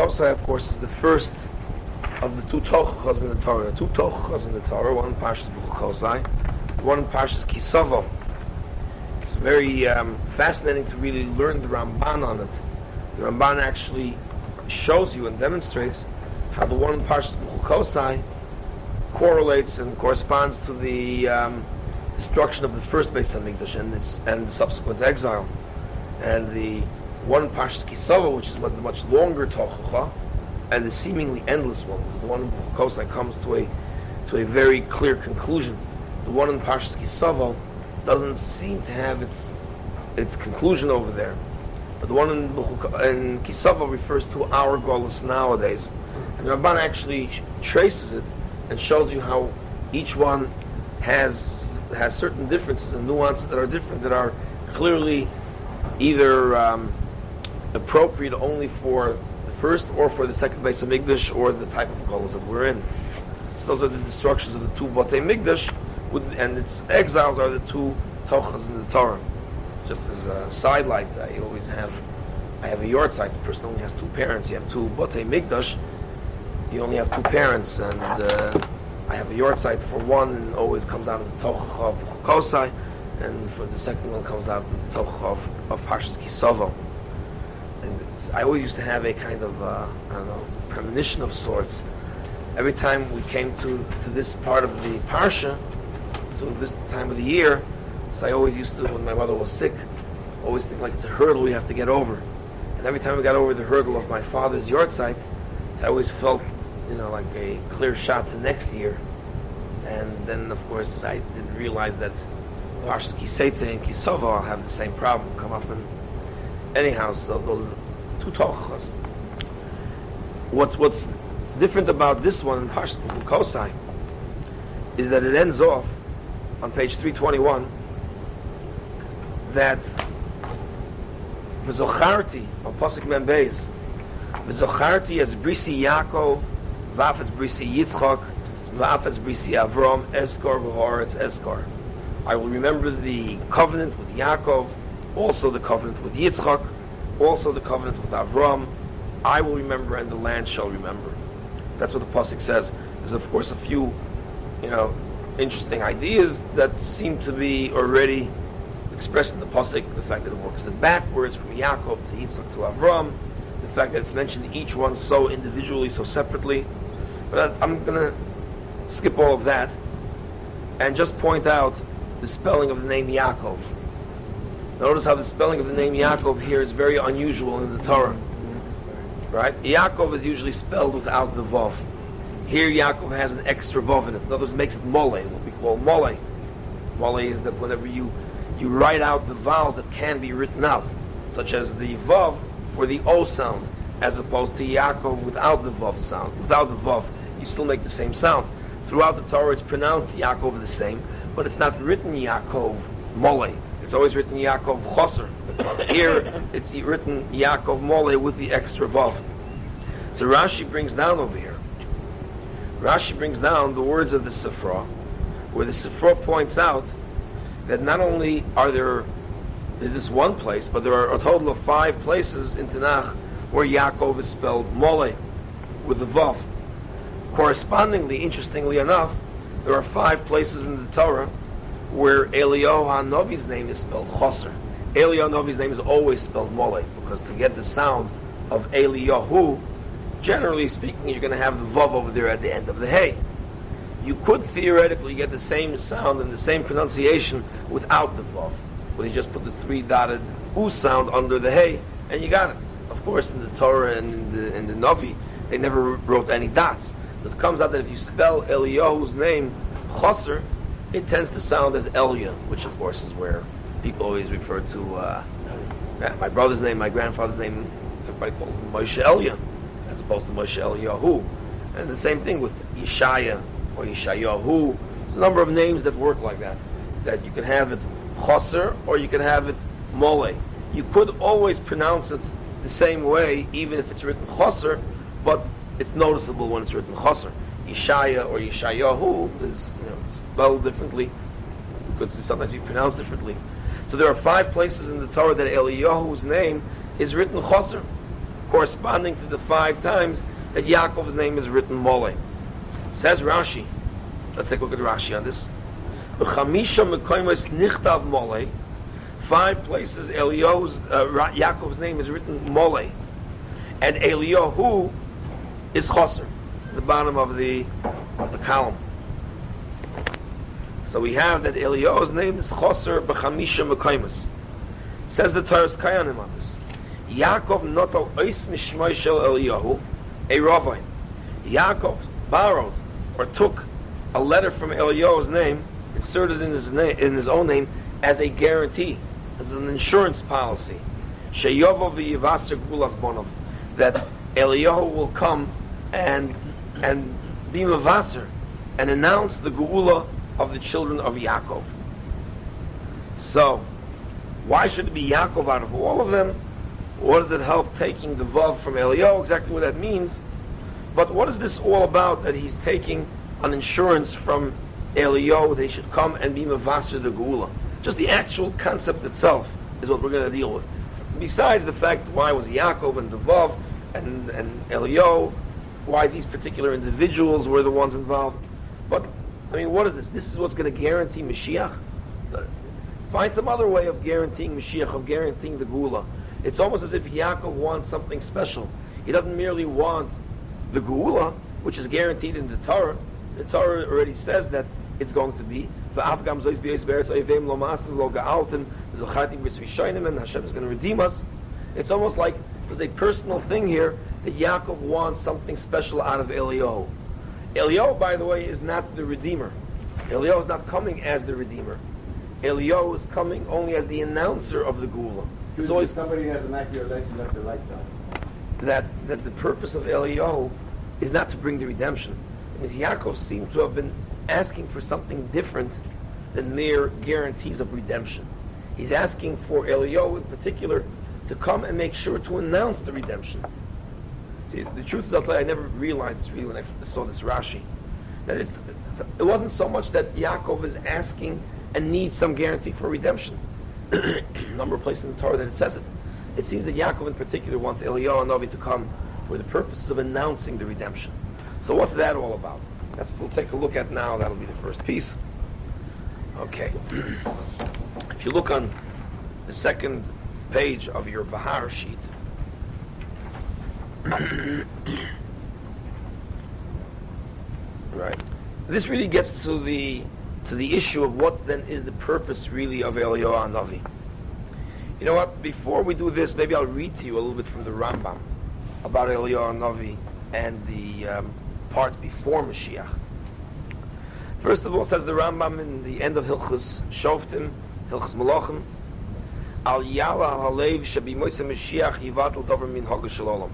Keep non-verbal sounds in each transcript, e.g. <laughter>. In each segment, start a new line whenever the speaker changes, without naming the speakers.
Kosai, of course, is the first of the two Tochachas in the Torah. Two Tochachas in the Torah, one in Parshas Kosai, one in Parshas Kisavo. It's very um, fascinating to really learn the Ramban on it. The Ramban actually shows you and demonstrates how the one in Parshas Kosai correlates and corresponds to the um, destruction of the first Beis Hamikdash and, this, and the subsequent exile. And the one in Parshas Kisava, which is the much longer Tochacha, and the seemingly endless one, the one in comes to a to a very clear conclusion. The one in Parshas Kisava doesn't seem to have its its conclusion over there. But the one in, in Kisava refers to our Golas nowadays. And the Ramban actually traces it and shows you how each one has has certain differences and nuances that are different that are clearly either um, appropriate only for the first or for the second base of Hamikdash or the type of Golas that we're in. So those are the destructions of the two Batei Mikdash, and its exiles are the two Tochas in the Torah. Just as a sidelight, I always have I have a yahrzeit. The person only has two parents. You have two Batei Mikdash you only have two parents, and uh, I have a yahrzeit for one, and always comes out of the Toch of Kosai, and for the second one comes out of the Toch of, of Parshas Kisovo. And I always used to have a kind of, uh, I don't know, premonition of sorts. Every time we came to, to this part of the Parsha, so this time of the year, so I always used to, when my mother was sick, always think like it's a hurdle we have to get over. And every time we got over the hurdle of my father's yahrzeit, I always felt you know, like a clear shot to next year. And then, of course, I didn't realize that Parshas Kiseitze and Kisova have the same problem, come up in anyhow, so those two tochas. What's, what's different about this one in Parshas Kosai is that it ends off on page 321 that V'zocharti, on Pasuk Membeis, V'zocharti as Brisi Yaakov Vafas Brisi Yitzchak, Vafas Brisi Avram, Eskar V'horetz Eskor. I will remember the covenant with Yaakov, also the covenant with Yitzchak, also the covenant with Avram. I will remember, and the land shall remember. That's what the pasuk says. There's of course a few, you know, interesting ideas that seem to be already expressed in the pasuk. The fact that it works in backwards from Yaakov to Yitzchak to Avram. The fact that it's mentioned each one so individually, so separately. But I'm going to skip all of that and just point out the spelling of the name Yaakov. Notice how the spelling of the name Yaakov here is very unusual in the Torah. Right? Yaakov is usually spelled without the Vav. Here Yaakov has an extra Vav in it. In other words, it makes it Mole, what we call Mole. Mole is that whenever you, you write out the vowels that can be written out, such as the Vav for the O sound, as opposed to Yaakov without the Vav sound, without the Vav you still make the same sound. Throughout the Torah, it's pronounced Yaakov the same, but it's not written Yaakov Mole. It's always written Yaakov Choser. Here, it's written Yaakov Mole with the extra vav. So Rashi brings down over here. Rashi brings down the words of the Sifra, where the Sifra points out that not only are there is this one place, but there are a total of five places in Tanakh where Yaakov is spelled Mole with the vav. Correspondingly, interestingly enough, there are five places in the Torah where Eliyahu Hanavi's name is spelled Choser. Eliyahu name is always spelled Mole because to get the sound of Eliyahu, generally speaking, you're going to have the Vav over there at the end of the Hey. You could theoretically get the same sound and the same pronunciation without the Vav, where you just put the three dotted U sound under the Hey, and you got it. Of course, in the Torah and in the, in the Navi, they never wrote any dots. So it comes out that if you spell Eliyahu's name Choser, it tends to sound as Elia, which of course is where people always refer to uh, my brother's name, my grandfather's name. Everybody calls him Moshe Elia, as opposed to Moshe Eliyahu. And the same thing with Yeshaya or Yeshayahu. There's a number of names that work like that. That you can have it Choser or you can have it Mole. You could always pronounce it the same way, even if it's written Choser, but it's noticeable when it's written Chaser. Yeshaya or Yeshayahu is you know, differently. Could sometimes be pronounced differently. So there are five places in the Torah that Eliyahu's name is written Chaser. corresponding to the five times that Yaakov's name is written Mole. Says Rashi. Let's take a look at Rashi on this. Five places Eliyahu's, uh, Yaakov's name is written Mole. And Eliyahu is Choser, the bottom of the, of the column. So we have that Eliyahu's name is Choser B'chamisha mekoimos. Says the Toras Kohanim on this. Yaakov notal ois mishmoy shel Eliyahu, a Ravain. Yaakov borrowed or took a letter from Eliyahu's name, inserted in his name in his own name as a guarantee, as an insurance policy. Sheyovov v'yivaser gulas bonov, that Eliyahu will come and and be mavaser and announce the geula of the children of Yaakov. So, why should it be Yaakov out of all of them? What does it help taking the Vav from Eliyahu? Exactly what that means. But what is this all about that he's taking an insurance from that he should come and be Mavasir the Geula? Just the actual concept itself is what we're going to deal with. Besides the fact why was Yaakov and the Vav and, and Eliyahu, why these particular individuals were the ones involved. But, I mean, what is this? This is what's going to guarantee Mashiach? Find some other way of guaranteeing Mashiach, of guaranteeing the Gula. It's almost as if Yaakov wants something special. He doesn't merely want the Gula, which is guaranteed in the Torah. The Torah already says that it's going to be. And Hashem is going to redeem us. It's almost like there's a personal thing here that Yaakov wants something special out of Eliyahu. Eliyahu, by the way, is not the Redeemer. Eliyahu is not coming as the Redeemer. Eliyahu is coming only as the announcer of the Geula.
So always somebody has an accurate lesson left the lights on.
That that the purpose of Eliyahu is not to bring the redemption. Because Yaakov seems to have been asking for something different than mere guarantees of redemption. He's asking for Eliyahu in particular to come and make sure to announce the redemption. See, the truth is, I never realized this really when I saw this Rashi. That it, it wasn't so much that Yaakov is asking and needs some guarantee for redemption <clears throat> number of places in the Torah that it says it. It seems that Yaakov in particular wants Eliyahu HaNavi to come for the purposes of announcing the redemption. So what's that all about? That's what we'll take a look at now. That'll be the first piece. Okay. <clears throat> if you look on the second page of your Bahar sheet, <coughs> right. This really gets to the to the issue of what then is the purpose really of Eliyahu Navi. You know what? Before we do this, maybe I'll read to you a little bit from the Rambam about Eliyahu Navi and the um, part before Mashiach. First of all, says the Rambam in the end of Hilchus Shoftim, Hilchus Malachim, Al Yala Halev Shabi Moise Mashiach Yivatel Dover Min Shalom.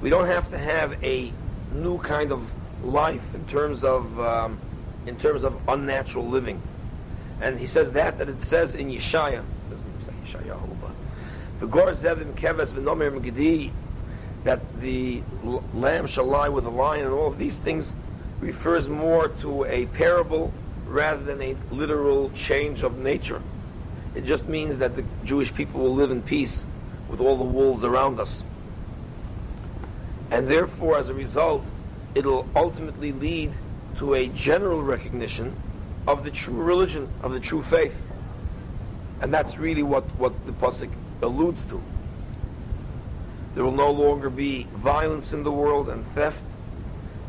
We don't have to have a new kind of life in terms of um, in terms of unnatural living. And he says that, that it says in Yeshaya, doesn't say but the Gor Keves V'Nomer Megidi, that the lamb shall lie with the lion and all of these things refers more to a parable rather than a literal change of nature. It just means that the Jewish people will live in peace with all the wolves around us. And therefore, as a result, it'll ultimately lead to a general recognition of the true religion, of the true faith. And that's really what, what the Pasuk alludes to. There will no longer be violence in the world and theft,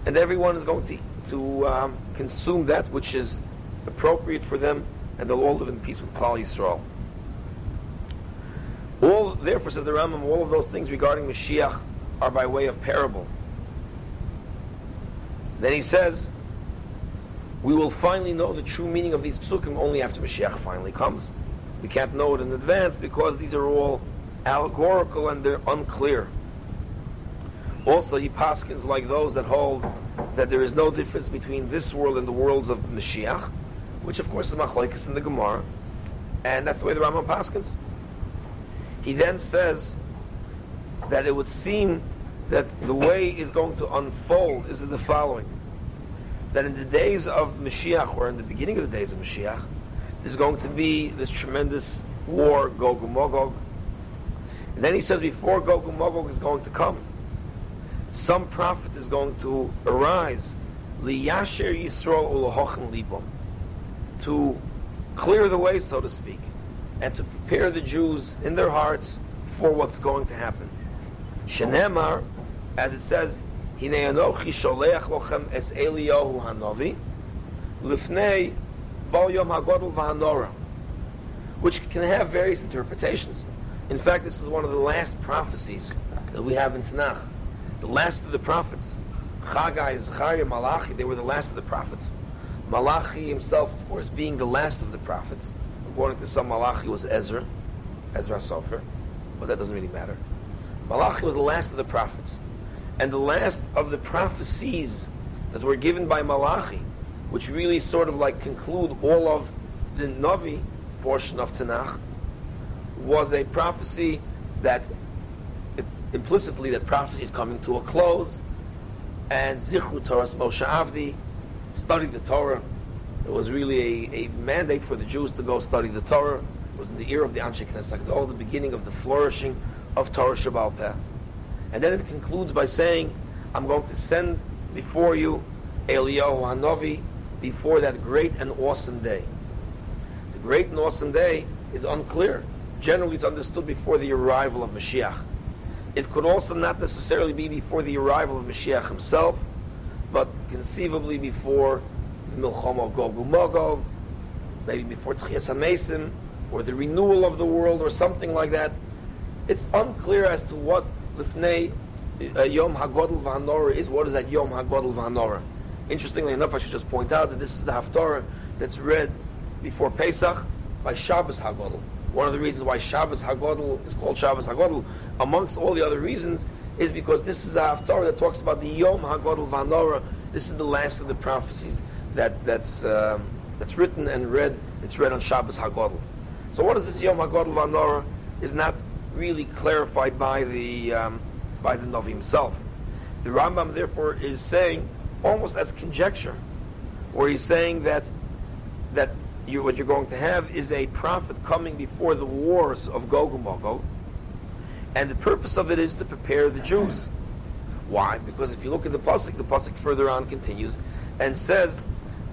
and everyone is going to, to um, consume that which is appropriate for them, and they'll all live in peace with Klal Yisrael. All, therefore, says the Rambam, all of those things regarding Mashiach are by way of parable. Then he says, we will finally know the true meaning of these psukim only after Mashiach finally comes. We can't know it in advance because these are all allegorical and they're unclear. Also, he paskins like those that hold that there is no difference between this world and the worlds of Mashiach, which of course is machlekes in the Gemara, and that's the way the Rambam paskins. He then says that it would seem that the way is going to unfold is in the following that in the days of Mashiach, or in the beginning of the days of Mashiach, there's going to be this tremendous war, Gog and Magog, And then he says before Gog and Magog is going to come, some prophet is going to arise, liyasher Yisrael ulahochen libom, to clear the way, so to speak, and to prepare the Jews in their hearts for what's going to happen. Shenemar, as it says, Hine anochi sholeach lochem es Eliyahu hanovi, lifnei bal yom hagodol v'hanora, which can have various interpretations. In fact, this is one of the last prophecies that we have in Tanakh. The last of the prophets. Chagai, Zechariah, Malachi, they were the last of the prophets. Malachi himself, of course, being the last of the prophets. According to some, Malachi was Ezra, Ezra Sofer, but that doesn't really matter. Malachi was the last of the prophets. And the last of the prophecies that were given by Malachi, which really sort of like conclude all of the Navi portion of Tanakh, was a prophecy that implicitly that prophecy is coming to a close, and Zichru Torah Moshe Avdi studied the Torah. It was really a, a mandate for the Jews to go study the Torah. It was in the era of the Anshe Knesset, all the beginning of the flourishing of Torah Sheb'al Peh. And then it concludes by saying, I'm going to send before you Eliyahu Hanovi before that great and awesome day. The great and awesome day is unclear. Generally, it's understood before the arrival of Mashiach. It could also not necessarily be before the arrival of Mashiach himself, but conceivably before the Milchom of Gog Magog, maybe before Tchias HaMesim, or the renewal of the world, or something like that. It's unclear as to what Lifnei uh, Yom HaGodel V'Hanora is. What is that Yom HaGodel V'Hanora? Interestingly enough, I should just point out that this is the Haftarah that's read before Pesach by Shabbos HaGodel. One of the reasons why Shabbos Hagodl is called Shabbos Hagodl, amongst all the other reasons, is because this is a Haftarah that talks about the Yom Hagodl Vanora. This is the last of the prophecies that, that's, um, that's written and read. It's read on Shabbos Hagodl. So what is this Yom Hagodl Vanora is not really clarified by the, um, by the Navi himself. The Rambam therefore is saying, almost as conjecture, where he's saying that that you, what you're going to have is a prophet coming before the wars of Gog and Magog, and the purpose of it is to prepare the Jews. Why? Because if you look at the pasuk, the pasuk further on continues and says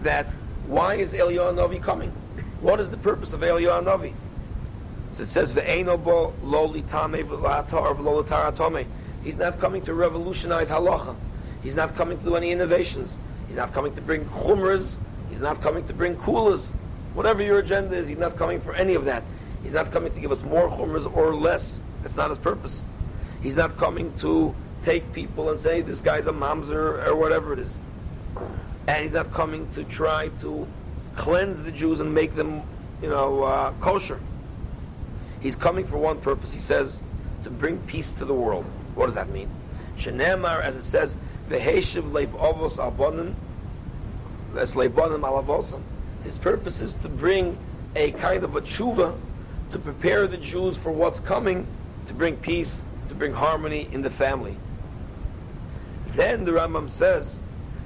that why is Eliyahu Navi coming? What is the purpose of Eliyahu Navi? So it says ve'eno lo litame v'latar He's not coming to revolutionize halacha. He's not coming to do any innovations. He's not coming to bring chumras. He's not coming to bring kulas. Whatever your agenda is, he's not coming for any of that. He's not coming to give us more chumras or less. That's not his purpose. He's not coming to take people and say this guy's a mamzer or whatever it is. And he's not coming to try to cleanse the Jews and make them, you know, uh, kosher. He's coming for one purpose. He says to bring peace to the world. What does that mean? Shenemar, as it says, v'heshiv leiv avos abonim, that's leibonim alavosam. His purpose is to bring a kind of a tshuva to prepare the Jews for what's coming, to bring peace, to bring harmony in the family. Then the Rambam says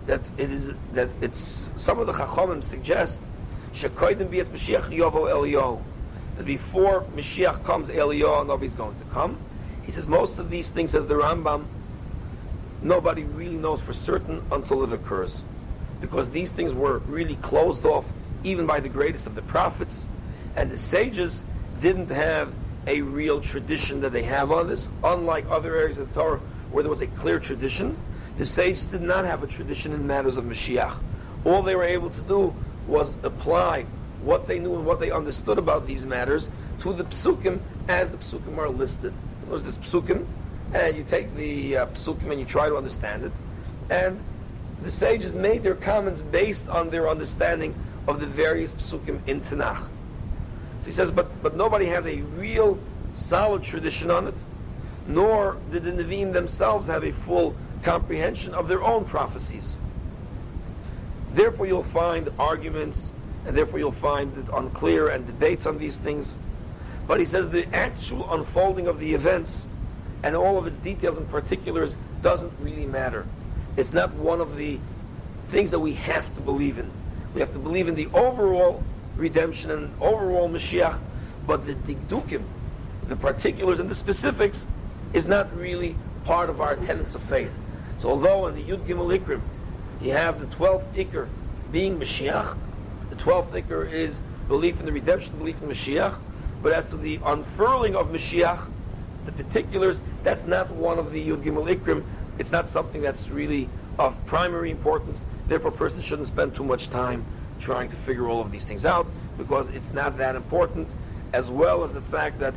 that it is that it's some of the Chachamim suggest shekoidim bias Mashiach yovo Eliyahu that before Mashiach comes, Eliyahu is going to come. He says most of these things, says the Rambam, nobody really knows for certain until it occurs, because these things were really closed off even by the greatest of the prophets. And the sages didn't have a real tradition that they have on this, unlike other areas of the Torah where there was a clear tradition. The sages did not have a tradition in matters of Mashiach. All they were able to do was apply what they knew and what they understood about these matters to the psukim as the psukim are listed. There's this psukim, and you take the uh, psukim and you try to understand it. And the sages made their comments based on their understanding of the various psukim in Tanakh. So he says, but, but nobody has a real solid tradition on it, nor did the Nevi'im themselves have a full comprehension of their own prophecies. Therefore you'll find arguments, and therefore you'll find it unclear and debates on these things. But he says the actual unfolding of the events and all of its details and particulars doesn't really matter. It's not one of the things that we have to believe in. We have to believe in the overall redemption and overall Mashiach, but the digdukim, the particulars and the specifics is not really part of our tenets of faith. So although in the Yud Gimel Ikrim you have the 12th Ikr being Mashiach, the 12th Ikr is belief in the redemption, belief in Mashiach, but as to the unfurling of Mashiach, the particulars, that's not one of the Yud Gimel Ikrim. It's not something that's really of primary importance. Therefore, a person shouldn't spend too much time trying to figure all of these things out because it's not that important, as well as the fact that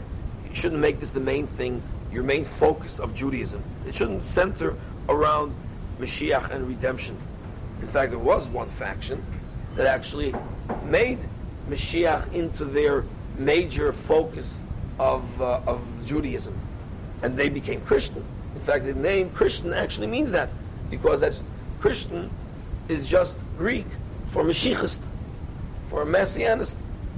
you shouldn't make this the main thing, your main focus of Judaism. It shouldn't center around Mashiach and redemption. In fact, there was one faction that actually made Mashiach into their major focus of, uh, of Judaism. And they became Christian. In fact, the name Christian actually means that, because that's Christian is just Greek for Mashiachist, for Messianist.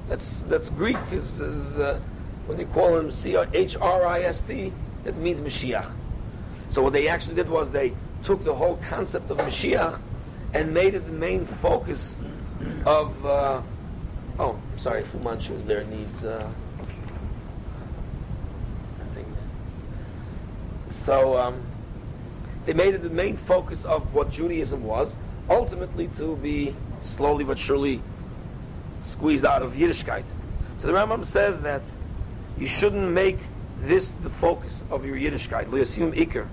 That's that's Greek is, is uh, when they call him C H R I S T, it means Mashiach. So what they actually did was they took the whole concept of Mashiach and made it the main focus of. Uh, oh, sorry, Fu Manchu there needs. Uh, So um, they made it the main focus of what Judaism was, ultimately to be slowly but surely squeezed out of Yiddishkeit. So the Rambam says that you shouldn't make this the focus of your Yiddishkeit, Liyasim Iker,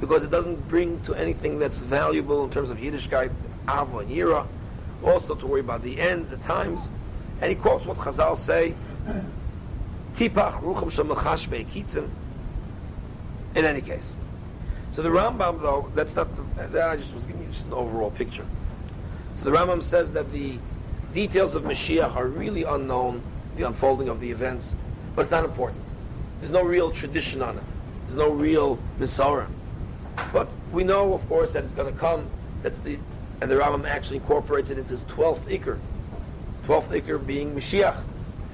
because it doesn't bring to anything that's valuable in terms of Yiddishkeit, Ava Yira, also to worry about the ends, the times. And he quotes what Chazal say, Tipach Rucham Shemachash Be'ekitzim. In any case. So the Rambam, though, that's not, the, that I just was giving you just an overall picture. So the Rambam says that the details of Mashiach are really unknown, the unfolding of the events, but it's not important. There's no real tradition on it. There's no real Misorah. But we know, of course, that it's going to come. That's the, and the Rambam actually incorporates it into his 12th Iker. 12th Iker being Mashiach.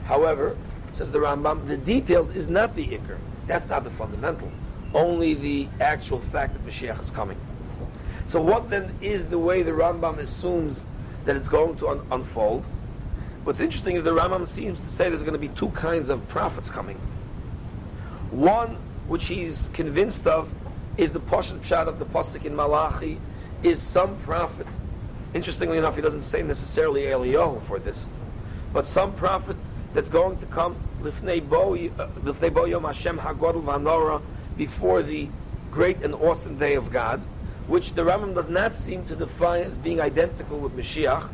However, says the Rambam, the details is not the Iker. That's not the fundamental. Only the actual fact that Mashiach is coming. So what then is the way the Rambam assumes that it's going to un- unfold? What's interesting is the Rambam seems to say there's going to be two kinds of prophets coming. One, which he's convinced of, is the Pashat Pshat of the Pasuk in Malachi, is some prophet. Interestingly enough, he doesn't say necessarily Eliyahu for this, but some prophet that's going to come Lifnei Bo uh, Yom Hashem Hagodol Vanora before the great and awesome day of God, which the Rambam does not seem to define as being identical with Mashiach.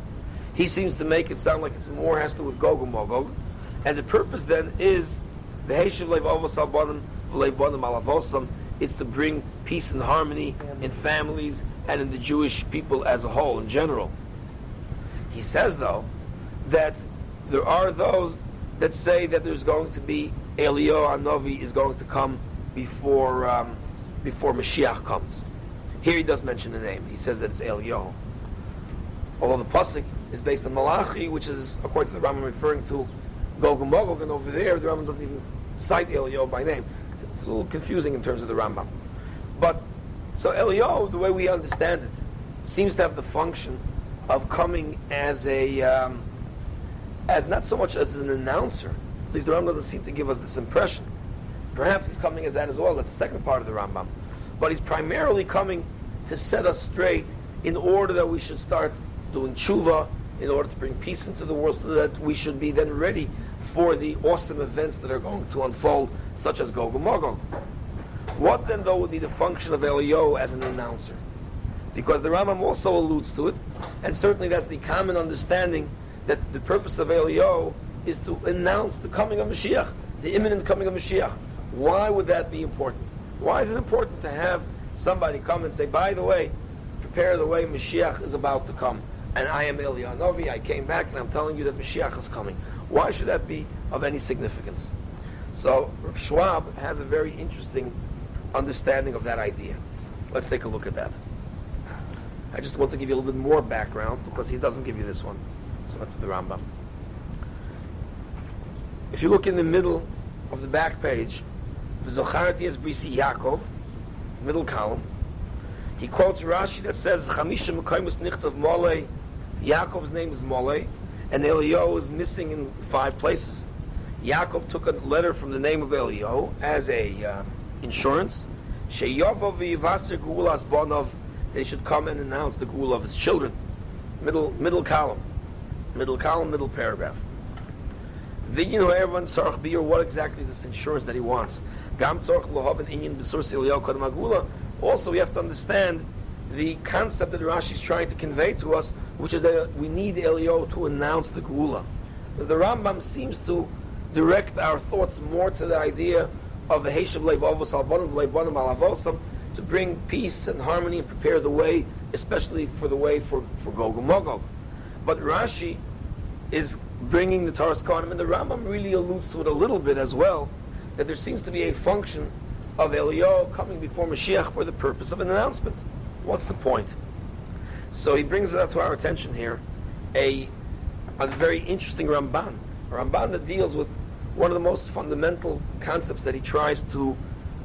He seems to make it sound like it's more has to do with Gog and Magog. And the purpose then is the Heshiv Leivavos Albonim Leibonim Alavosam. It's to bring peace and harmony in families and in the Jewish people as a whole, in general. He says, though, that there are those that say that there's going to be Eliyahu Anovi is going to come before um, before Mashiach comes. Here he does mention the name. He says that it's Elio. Although the pasuk is based on Malachi, which is according to the Rambam referring to Gog and Magog, and over there the Rambam doesn't even cite Elio by name. It's a little confusing in terms of the Rambam. But so Eliyahu, the way we understand it, seems to have the function of coming as a um, as not so much as an announcer. At least the Rambam doesn't seem to give us this impression. Perhaps he's coming as that as well. That's the second part of the Rambam. But he's primarily coming to set us straight in order that we should start doing tshuva, in order to bring peace into the world, so that we should be then ready for the awesome events that are going to unfold, such as Gog and Magog. What then, though, would be the function of Eliyahu as an announcer? Because the Rambam also alludes to it, and certainly that's the common understanding that the purpose of Eliyahu is to announce the coming of Mashiach, the imminent coming of Mashiach. Why would that be important? Why is it important to have somebody come and say, by the way, prepare the way Mashiach is about to come, and I am Eliyahu Novi, I came back and I'm telling you that Mashiach is coming. Why should that be of any significance? So Schwab has a very interesting understanding of that idea. Let's take a look at that. I just want to give you a little bit more background because he doesn't give you this one. So that's the Rambam. If you look in the middle of the back page, V'zocharti es brisi Yaakov, middle column, he quotes Rashi that says, Chamisha Mekaymus Nichtav Molei, Yaakov's name is Molei, and Eliyahu is missing in five places. Yaakov took a letter from the name of Eliyahu as a uh, insurance. They should come and announce the gul of his children. Middle middle column, middle column, middle paragraph. What exactly is this insurance that he wants? Gam lohav an inyan. Also, we have to understand the concept that Rashi is trying to convey to us, which is that we need Eliyahu to announce the Gula. The Rambam seems to direct our thoughts more to the idea of the Heshav Leivavos Albonim Leibonim Alavosam to bring peace and harmony and prepare the way, especially for the way for, for Gog and Magog. But Rashi is bringing the Taras Kohanim, and the Rambam really alludes to it a little bit as well, that there seems to be a function of Eliyahu coming before Mashiach for the purpose of an announcement. What's the point? So he brings it to our attention here, a, a very interesting Ramban, a Ramban that deals with one of the most fundamental concepts that he tries to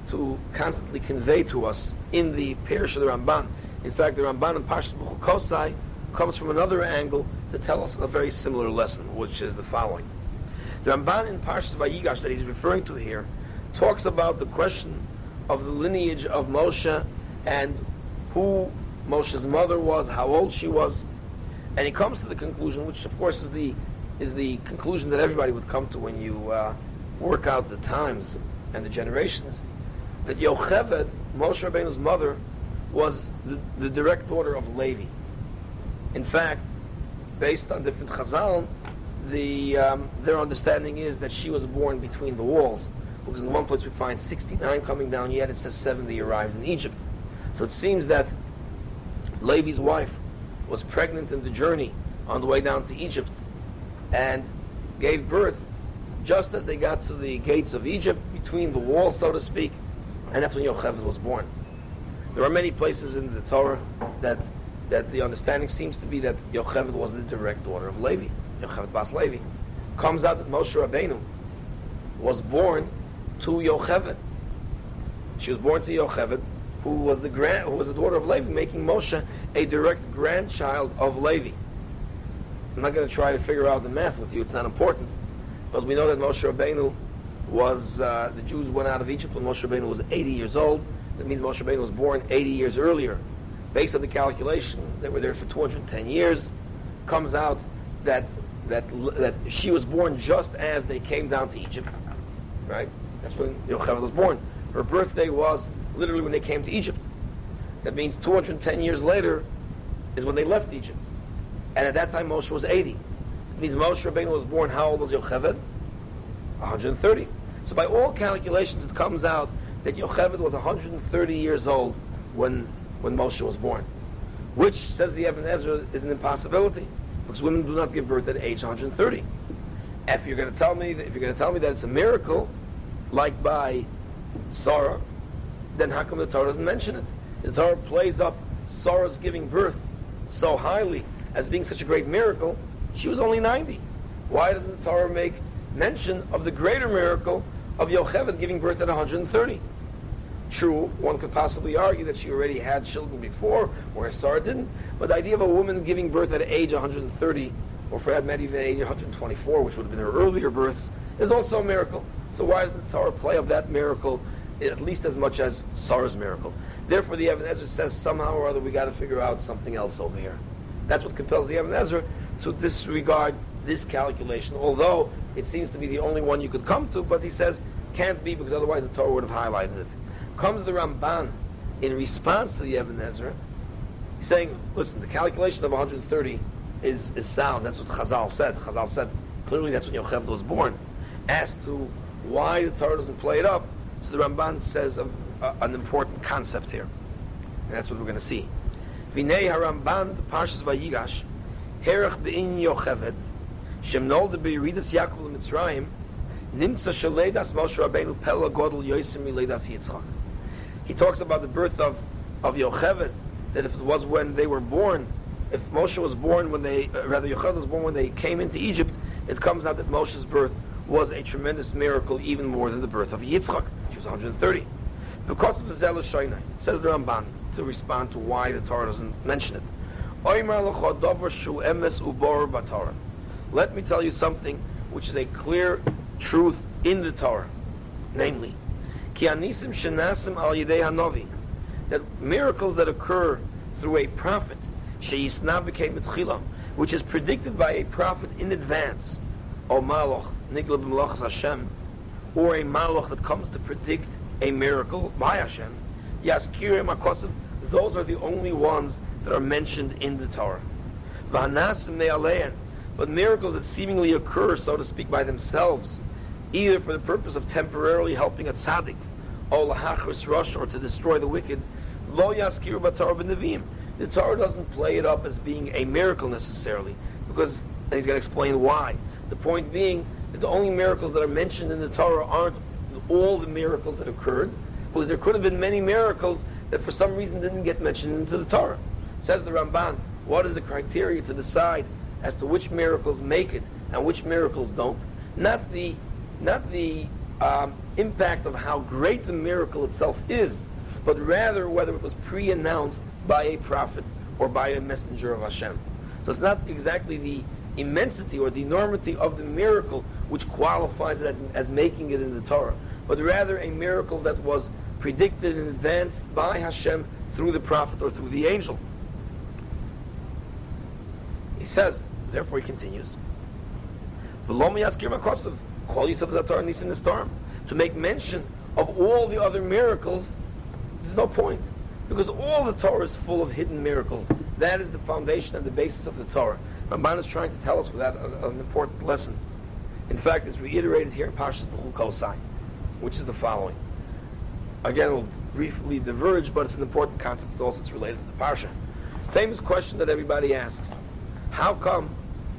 to constantly convey to us in the perush of the Ramban. In fact, the Ramban in Parshas Kosai comes from another angle to tell us a very similar lesson, which is the following. The Ramban in Parshas Vayigash that he's referring to here talks about the question of the lineage of Moshe and who Moshe's mother was, how old she was, and he comes to the conclusion, which of course is the is the conclusion that everybody would come to when you uh, work out the times and the generations, that Yocheved, Moshe Rabbeinu's mother, was the, the direct daughter of Levi. In fact, based on different Chazal, the um, their understanding is that she was born between the walls, because in one place we find 69 coming down, yet it says 70 arrived in Egypt. So it seems that Levi's wife was pregnant in the journey on the way down to Egypt and gave birth just as they got to the gates of Egypt, between the walls, so to speak, and that's when Yocheved was born. There are many places in the Torah that that the understanding seems to be that Yocheved was the direct daughter of Levi. Yocheved Bas Levi. Comes out that Moshe Rabbeinu was born to Yocheved. She was born to Yocheved, who was the grand, who was the daughter of Levi, making Moshe a direct grandchild of Levi. I'm not going to try to figure out the math with you; it's not important. But we know that Moshe Rabbeinu was uh, the Jews went out of Egypt when Moshe Rabbeinu was 80 years old. That means Moshe Rabbeinu was born 80 years earlier. Based on the calculation, they were there for 210 years. Comes out that that that she was born just as they came down to Egypt. Right? That's when Yocheved was born. Her birthday was literally when they came to Egypt. That means 210 years later is when they left Egypt. And at that time Moshe was 80. It means Moshe Rabbeinu was born, how old was Yocheved? 130. So by all calculations it comes out that Yocheved was 130 years old when, when Moshe was born. Which, says the Ibn Ezra, is an impossibility. Because women do not give birth at age 130. If you're going to tell me that, if you're going to tell me that it's a miracle, like by Sarah, then how come the Torah doesn't mention it? The Torah plays up Sarah's giving birth so highly as being such a great miracle. She was only 90. Why doesn't the Torah make mention of the greater miracle of Yocheved giving birth at 130? True, one could possibly argue that she already had children before, whereas Sarah didn't. But the idea of a woman giving birth at age 130, or for that matter even age 124, which would have been her earlier births, is also a miracle. So why doesn't the Torah play up that miracle at least as much as Sarah's miracle. Therefore, the Ibn Ezra says somehow or other we got to figure out something else over here. That's what compels the Ibn Ezra to disregard this calculation, although it seems to be the only one you could come to, but he says can't be because otherwise the Torah would have highlighted it. Comes the Ramban in response to the Ibn Ezra, saying, listen, the calculation of 130 is, is sound. That's what Chazal said. Chazal said clearly that's when Yocheved was born. As to why the Torah doesn't play it up, so the Ramban says a, a, an important concept here. And that's what we're going to see. Vinei HaRamban, Parshas Vayigash, Herach Be'in Yocheved, Shem Nolde Be'iridas Yaakov Mitzrayim, Nimtza Shaledas Moshe Rabbeinu Pella Godel Yosim Miledas Yitzchak. He talks about the birth of, of Yocheved, that if it was when they were born, if Moshe was born when they, uh, rather Yocheved was born when they came into Egypt, it comes out that Moshe's birth was a tremendous miracle, even more than the birth of Yitzchak. She was 130. Because of the zealous Shainai, says the Ramban, to respond to why the Torah doesn't mention it. Let me tell you something which is a clear truth in the Torah. Namely, that miracles that occur through a prophet, which is predicted by a prophet in advance, or a maloch that comes to predict a miracle by Hashem, yaskirim akosim, those are the only ones that are mentioned in the Torah. V'hanasim ne'alein, but miracles that seemingly occur, so to speak, by themselves, either for the purpose of temporarily helping a tzaddik, or rush, or to destroy the wicked, lo yaskiru b'Torah b'nevim. The Torah doesn't play it up as being a miracle necessarily, because and he's going to explain why. The point being that the only miracles that are mentioned in the Torah aren't all the miracles that occurred, because there could have been many miracles that for some reason didn't get mentioned into the Torah. Says the Ramban, what is the criteria to decide as to which miracles make it and which miracles don't? Not the, not the um, impact of how great the miracle itself is, but rather whether it was pre-announced by a prophet or by a messenger of Hashem. So it's not exactly the immensity or the enormity of the miracle which qualifies it as making it in the Torah, but rather a miracle that was predicted in advance by Hashem through the prophet or through the angel. He says, therefore he continues, call yourselves in the storm. To make mention of all the other miracles, there's no point. Because all the Torah is full of hidden miracles. That is the foundation and the basis of the Torah. Ramban is trying to tell us that an important lesson. In fact, it's reiterated here in Pashas B'chukosai, which is the following. Again, we'll briefly diverge, but it's an important concept also it's related to the Parsha. Famous question that everybody asks. How come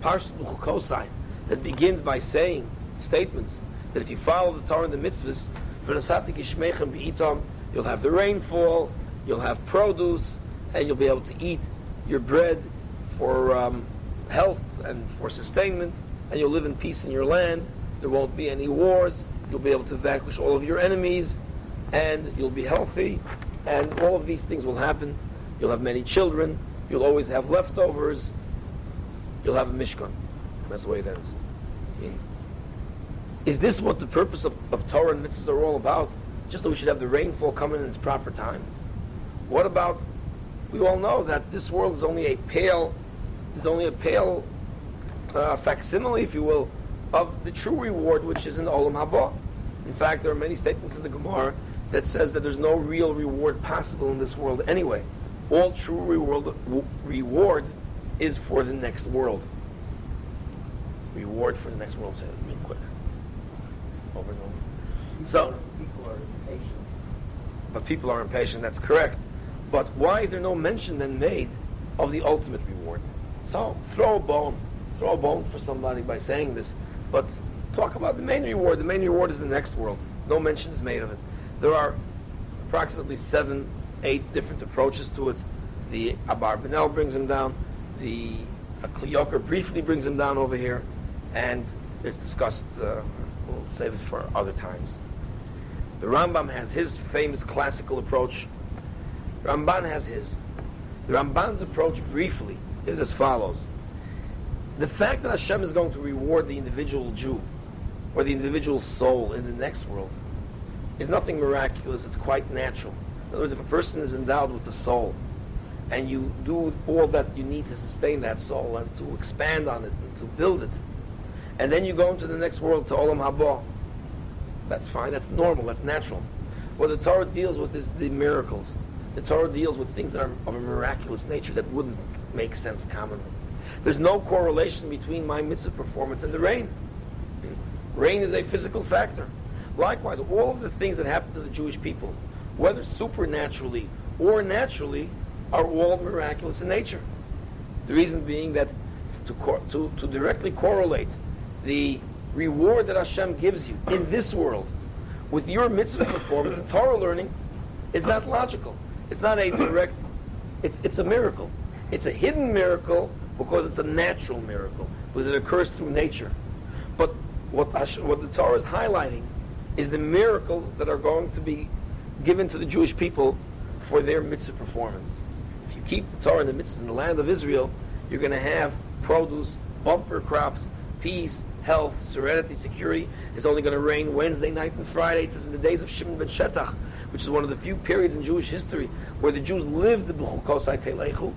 Parshas B'chukosai, that begins by saying statements that if you follow the Torah and the mitzvahs, you'll have the rainfall, you'll have produce, and you'll be able to eat your bread for um, health and for sustainment, and you'll live in peace in your land. There won't be any wars. You'll be able to vanquish all of your enemies, and you'll be healthy, and all of these things will happen. You'll have many children. You'll always have leftovers. You'll have a mishkan. That's the way it ends. Is this what the purpose of, of Torah and mitzvahs are all about? Just that we should have the rainfall coming in its proper time? What about, we all know that this world is only a pale, is only a pale uh, facsimile, if you will, of the true reward which is in Olam Haba. In fact, there are many statements in the Gemara that says that there's no real reward possible in this world anyway. All true reward, reward is for the next world. Reward for the next world, say it real quick. Over and over. So,
people are impatient.
But people are impatient, that's correct. But why is there no mention then made of the ultimate reward? So throw a bone, throw a bone for somebody by saying this, but talk about the main reward. The main reward is the next world. No mention is made of it. There are approximately seven, eight different approaches to it. The Abarbanel brings him down. The Kli Yakar briefly brings him down over here, and it's discussed. Uh, we'll save it for other times. The Rambam has his famous classical approach Ramban has his. The Ramban's approach, briefly, is as follows. The fact that Hashem is going to reward the individual Jew or the individual soul in the next world is nothing miraculous. It's quite natural. In other words, if a person is endowed with a soul and you do all that you need to sustain that soul and to expand on it and to build it, and then you go into the next world to Olam Haba, that's fine. That's normal. That's natural. What the Torah deals with is the miracles the Torah deals with things that are of a miraculous nature that wouldn't make sense commonly. There's no correlation between my mitzvah performance and the rain. Rain is a physical factor. Likewise, all of the things that happen to the Jewish people, whether supernaturally or naturally, are all miraculous in nature. The reason being that to, to, to directly correlate the reward that Hashem gives you in this world with your mitzvah performance and Torah learning is not logical. It's not a direct, it's, it's a miracle. It's a hidden miracle because it's a natural miracle, because it occurs through nature. But what, what the Torah is highlighting is the miracles that are going to be given to the Jewish people for their mitzvah performance. If you keep the Torah and the mitzvahs in the land of Israel, you're going to have produce, bumper crops, peace, health, serenity, security It's only going to rain Wednesday night and Friday. It says in the days of Shimon ben Shetach, which is one of the few periods in Jewish history where the Jews lived the B'chukosai Telechu.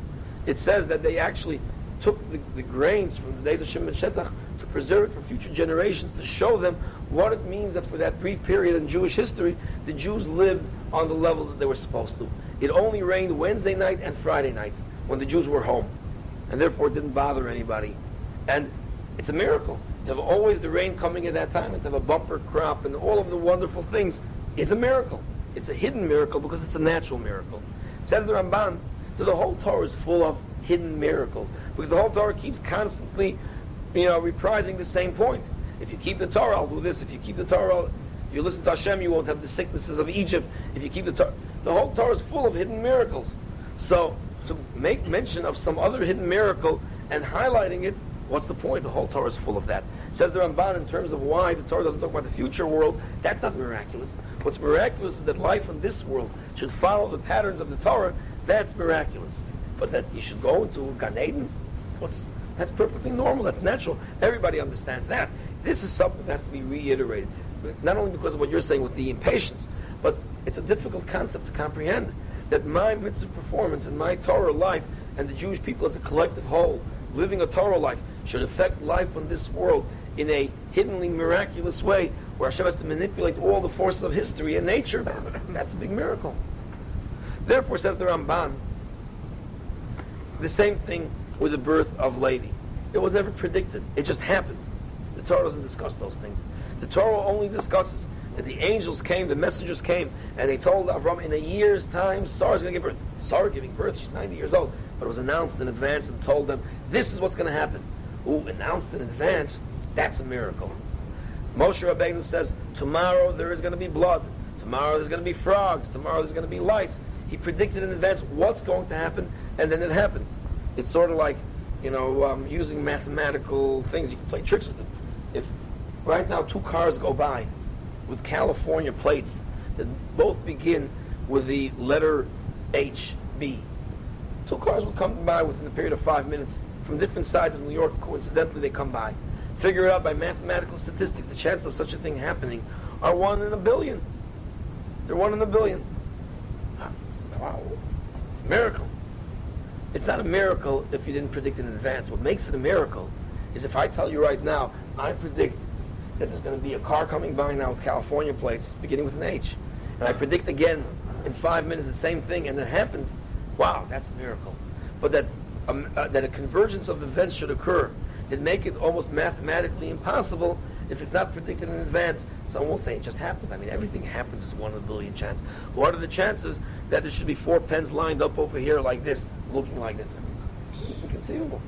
It says that they actually took the, the grains from the days of Shimon ben Shetach to preserve it for future generations to show them what it means that for that brief period in Jewish history, the Jews lived on the level that they were supposed to. It only rained Wednesday night and Friday nights when the Jews were home, and therefore it didn't bother anybody. And it's a miracle to have always the rain coming at that time and to have a bumper crop and all of the wonderful things is a miracle. It's a hidden miracle because it's a natural miracle. Says the Ramban, so the whole Torah is full of hidden miracles because the whole Torah keeps constantly, you know, reprising the same point. If you keep the Torah, I'll do this. If you keep the Torah, if you listen to Hashem, you won't have the sicknesses of Egypt. If you keep the Torah, the whole Torah is full of hidden miracles. So to make mention of some other hidden miracle and highlighting it, what's the point? The whole Torah is full of that. Says the Ramban in terms of why the Torah doesn't talk about the future world, that's not miraculous. What's miraculous is that life in this world should follow the patterns of the Torah. That's miraculous. But that you should go into Gan Eden, what's, that's perfectly normal. That's natural. Everybody understands that. This is something that has to be reiterated. Not only because of what you're saying with the impatience, but it's a difficult concept to comprehend. That my mitzvah performance and my Torah life and the Jewish people as a collective whole, living a Torah life, should affect life on this world in a hiddenly miraculous way where Hashem has to manipulate all the forces of history and nature. That's a big miracle. Therefore, says the Ramban, the same thing with the birth of Levi. It was never predicted. It just happened. Torah doesn't discuss those things. The Torah only discusses that the angels came, the messengers came, and they told Avram in a year's time, Sarah's going to give birth. Sarah giving birth, she's 90 years old. But it was announced in advance and told them, this is what's going to happen. Ooh, announced in advance, that's a miracle. Moshe Rabbeinu says, tomorrow there is going to be blood. Tomorrow there's going to be frogs. Tomorrow there's going to be lice. He predicted in advance what's going to happen, and then it happened. It's sort of like, you know, um, using mathematical things. You can play tricks with them. Right now two cars go by with California plates that both begin with the letter H, B, two cars will come by within a period of five minutes from different sides of New York. Coincidentally, they come by. Figure it out by mathematical statistics. The chance of such a thing happening are one in a billion. They're one in a billion. Ah, wow. It's a miracle. It's not a miracle if you didn't predict in advance. What makes it a miracle is if I tell you right now, I predict that there's going to be a car coming by now with California plates beginning with an H. And I predict again in five minutes the same thing and it happens. Wow, that's a miracle. But that, um, uh, that a convergence of events should occur it make it almost mathematically impossible if it's not predicted in advance. Someone will say it just happened. I mean, everything happens as one in a billion chance. What are the chances that there should be four pens lined up over here like this, looking like this? I mean, inconceivable.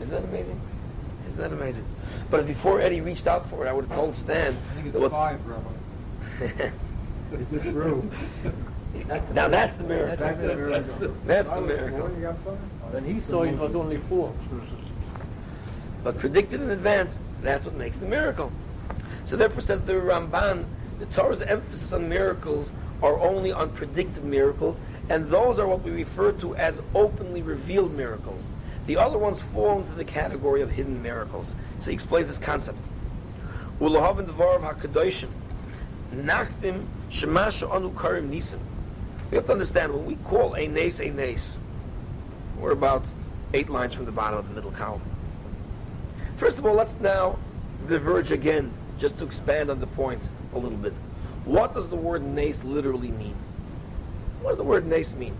Isn't that amazing? Isn't that amazing? But before Eddie reached out for it, I would have told Stan.
I think it's
that
five, Rabbi. <laughs> It's just true.
now that's the miracle.
That's the miracle.
That's
I
the miracle.
born, you got five?
When he saw it was only four.
But predicted in advance, that's what makes the miracle. So therefore says the Ramban, the Torah's emphasis on miracles are only on predicted miracles, and those are what we refer to as openly revealed miracles. The other ones fall into the category of hidden miracles. So he explains this concept. We have to understand, when we call a nace a nace, we're about eight lines from the bottom of the middle column. First of all, let's now diverge again, just to expand on the point a little bit. What does the word nace literally mean? What does the word nace mean?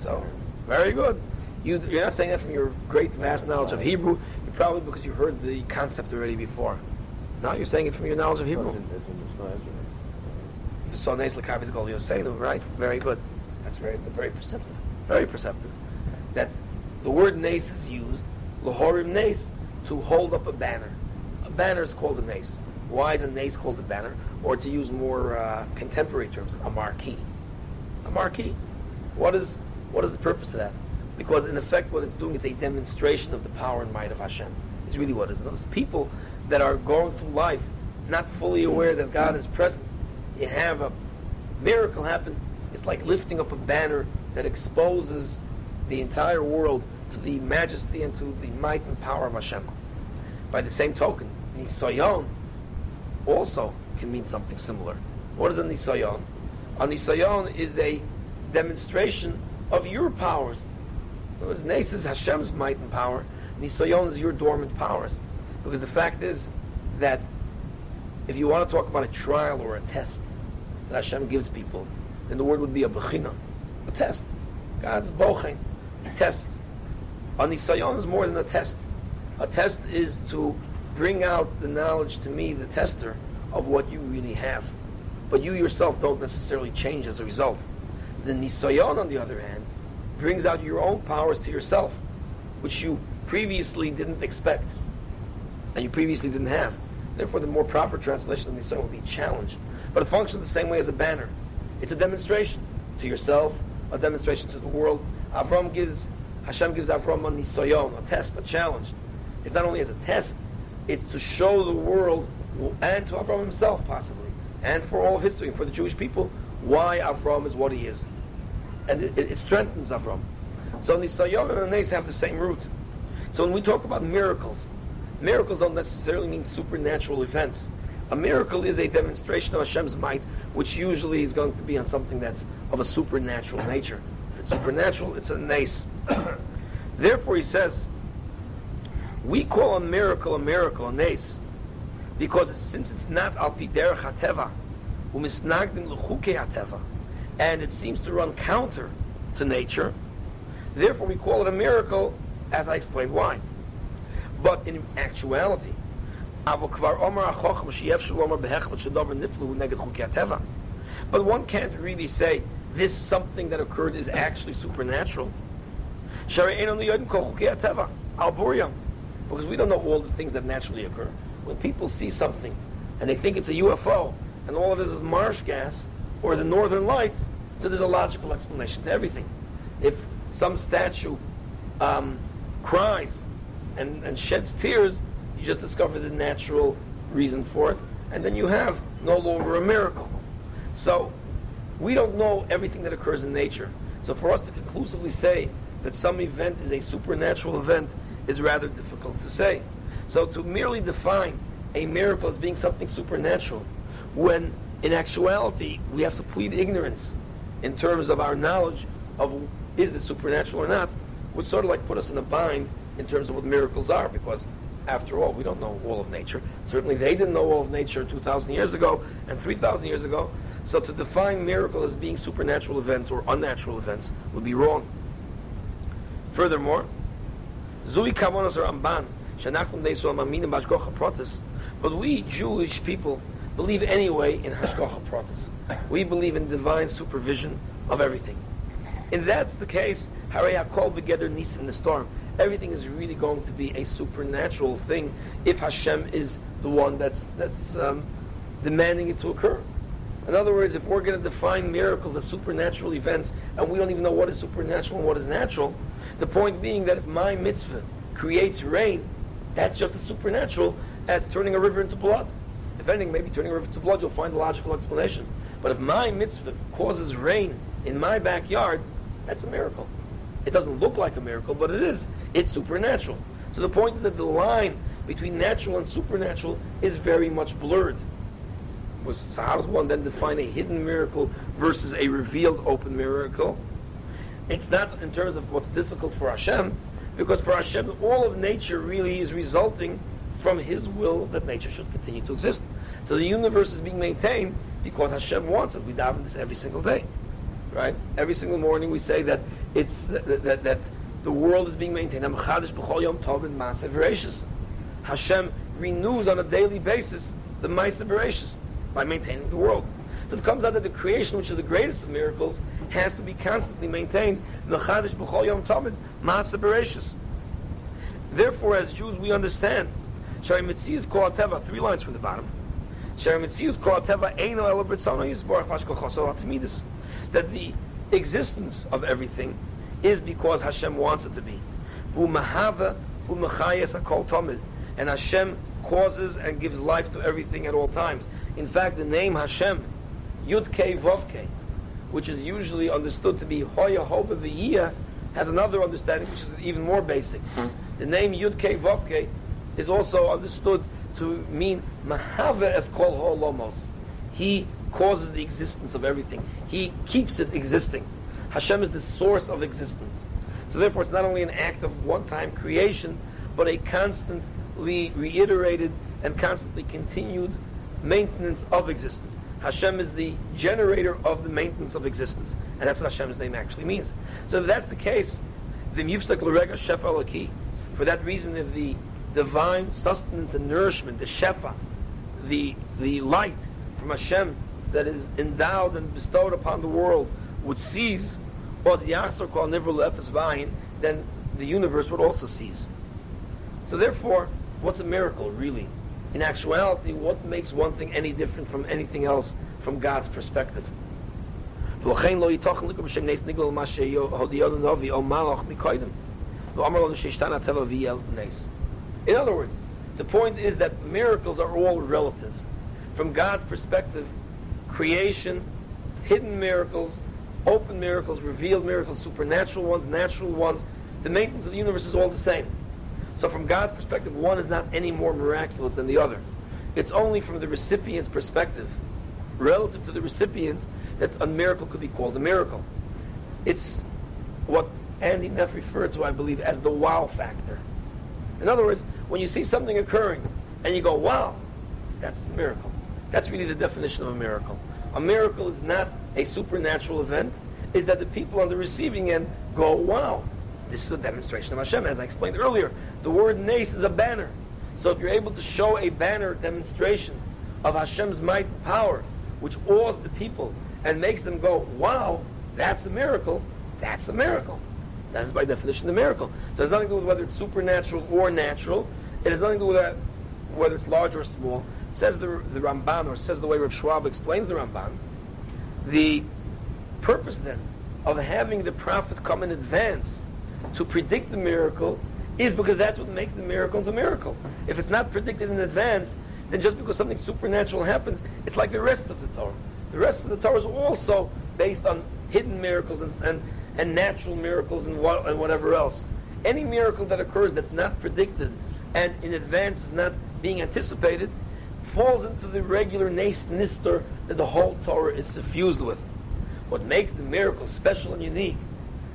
So, very good. You, you're not saying that from your great, vast knowledge of Hebrew. You probably because you heard the concept already before. Now you're saying it from your knowledge of Hebrew. Nace lakavis gol yosenu, right? Very good. That's very, very perceptive. Very perceptive. That the word nace is used, lahorim nace, to hold up a banner. A banner is called a nace. Why is a nace called a banner? Or to use more uh, contemporary terms, a marquee. A marquee. What is what is the purpose of that? Because in effect, what it's doing is a demonstration of the power and might of Hashem. It's really what it is. Those people that are going through life not fully aware that God is present. You have a miracle happen. It's like lifting up a banner that exposes the entire world to the majesty and to the might and power of Hashem. By the same token, nisayon also can mean something similar. What is a nisayon? A nisayon is a demonstration of your powers. As Nes is Hashem's might and power, nisayon is your dormant powers. Because the fact is that if you want to talk about a trial or a test that Hashem gives people, then the word would be a bechina, a test. God's bochen, tests. A nisayon is more than a test. A test is to bring out the knowledge to me, the tester, of what you really have. But you yourself don't necessarily change as a result. The nisayon, on the other hand, brings out your own powers to yourself, which you previously didn't expect, and you previously didn't have. Therefore, the more proper translation of nisayon would be challenge. But it functions the same way as a banner. It's a demonstration to yourself, a demonstration to the world. Avram gives, Hashem gives Avram a nisayon, a test, a challenge. It's not only as a test, it's to show the world and to Avram himself possibly, and for all history, and for the Jewish people, why Avram is what he is. And it, it strengthens Avram. So Nisayon and Anes have the same root. So when we talk about miracles, miracles don't necessarily mean supernatural events. A miracle is a demonstration of Hashem's might, which usually is going to be on something that's of a supernatural nature. If it's supernatural, it's a nace. <coughs> Therefore, he says, we call a miracle a miracle, a nace, because since it's not al piderach hateva, umisnagdim l'chuke hateva, and it seems to run counter to nature, therefore we call it a miracle, as I explained why. But in actuality, but one can't really say this something that occurred is actually supernatural. Because we don't know all the things that naturally occur. When people see something and they think it's a UFO and all of this is marsh gas or the northern lights, so there's a logical explanation to everything. If some statue um, cries and, and sheds tears, you just discover the natural reason for it, and then you have no longer a miracle. So we don't know everything that occurs in nature. So for us to conclusively say that some event is a supernatural event is rather difficult to say. So to merely define a miracle as being something supernatural, when in actuality we have to plead ignorance in terms of our knowledge of is this supernatural or not, would sort of like put us in a bind in terms of what miracles are, because after all, we don't know all of nature. Certainly they didn't know all of nature 2,000 years ago and 3,000 years ago. So to define miracle as being supernatural events or unnatural events would be wrong. Furthermore, Zui Kavonas Ramban, Shanachum Desu Amaminim Bashgocha Protis, but we Jewish people believe anyway in Hashgocha Protis. We believe in divine supervision of everything. If that's the case, Harei HaKol Begeder Nis in the storm everything is really going to be a supernatural thing if Hashem is the one that's that's um, demanding it to occur. In other words, if we're going to define miracles as supernatural events, and we don't even know what is supernatural and what is natural, the point being that if my mitzvah creates rain, that's just as supernatural as turning a river into blood. Anything, maybe turning a river into blood, you'll find a logical explanation. But if my mitzvah causes rain in my backyard, that's a miracle. It doesn't look like a miracle, but it is. It's supernatural. So the point is that the line between natural and supernatural is very much blurred. Was so how does one then define a hidden miracle versus a revealed open miracle? It's not in terms of what's difficult for Hashem, because for Hashem all of nature really is resulting from His will that nature should continue to exist. So the universe is being maintained because Hashem wants it. We daven this every single day, right? Every single morning we say that it's that, that, that the world is being maintained. Hashem renews on a daily basis the Maisa by maintaining the world. So it comes out that the creation, which is the greatest of miracles, has to be constantly maintained. Therefore, as Jews, we understand. Shari is called Teva, three lines from the bottom. Shari is called Teva, that the existence of everything is because Hashem wants it to be. And Hashem causes and gives life to everything at all times. In fact, the name Hashem, Yud Kei Vav Kei, which is usually understood to be Hoya Hova V'Yiyah, has another understanding which is even more basic. Hmm. The name Yud Kei Vav Kei is also understood to mean mahave as kol holomos. He causes the existence of everything. He keeps it existing. Hashem is the source of existence. So therefore, it's not only an act of one-time creation, but a constantly reiterated and constantly continued maintenance of existence. Hashem is the generator of the maintenance of existence. And that's what Hashem's name actually means. So if that's the case, the Mufsak L'Rega Elaki, for that reason, if the divine sustenance and nourishment, the Shefa, the, the light from Hashem that is endowed and bestowed upon the world would cease, or the Yasser called Vahin, then the universe would also cease. So therefore, what's a miracle really? In actuality, what makes one thing any different from anything else from God's perspective? In other words, the point is that miracles are all relative. From God's perspective, creation, hidden miracles, open miracles, revealed miracles, supernatural ones, natural ones, the maintenance of the universe is all the same. So from God's perspective, one is not any more miraculous than the other. It's only from the recipient's perspective, relative to the recipient, that a miracle could be called a miracle. It's what Andy Neff referred to, I believe, as the wow factor. In other words, when you see something occurring and you go, wow, that's a miracle. That's really the definition of a miracle. A miracle is not a supernatural event, is that the people on the receiving end go, wow, this is a demonstration of Hashem. As I explained earlier, the word nace is a banner. So if you're able to show a banner demonstration of Hashem's might and power, which awes the people and makes them go, wow, that's a miracle, that's a miracle. That is by definition a miracle. So it has nothing to do with whether it's supernatural or natural. It has nothing to do with that, whether it's large or small. Says the, the Ramban, or says the way Rav Schwab explains the Ramban, the purpose then of having the prophet come in advance to predict the miracle is because that's what makes the miracle a miracle. If it's not predicted in advance, then just because something supernatural happens, it's like the rest of the Torah. The rest of the Torah is also based on hidden miracles and, and, and natural miracles and, what, and whatever else. Any miracle that occurs that's not predicted and in advance is not being anticipated falls into the regular nister that the whole Torah is suffused with. What makes the miracle special and unique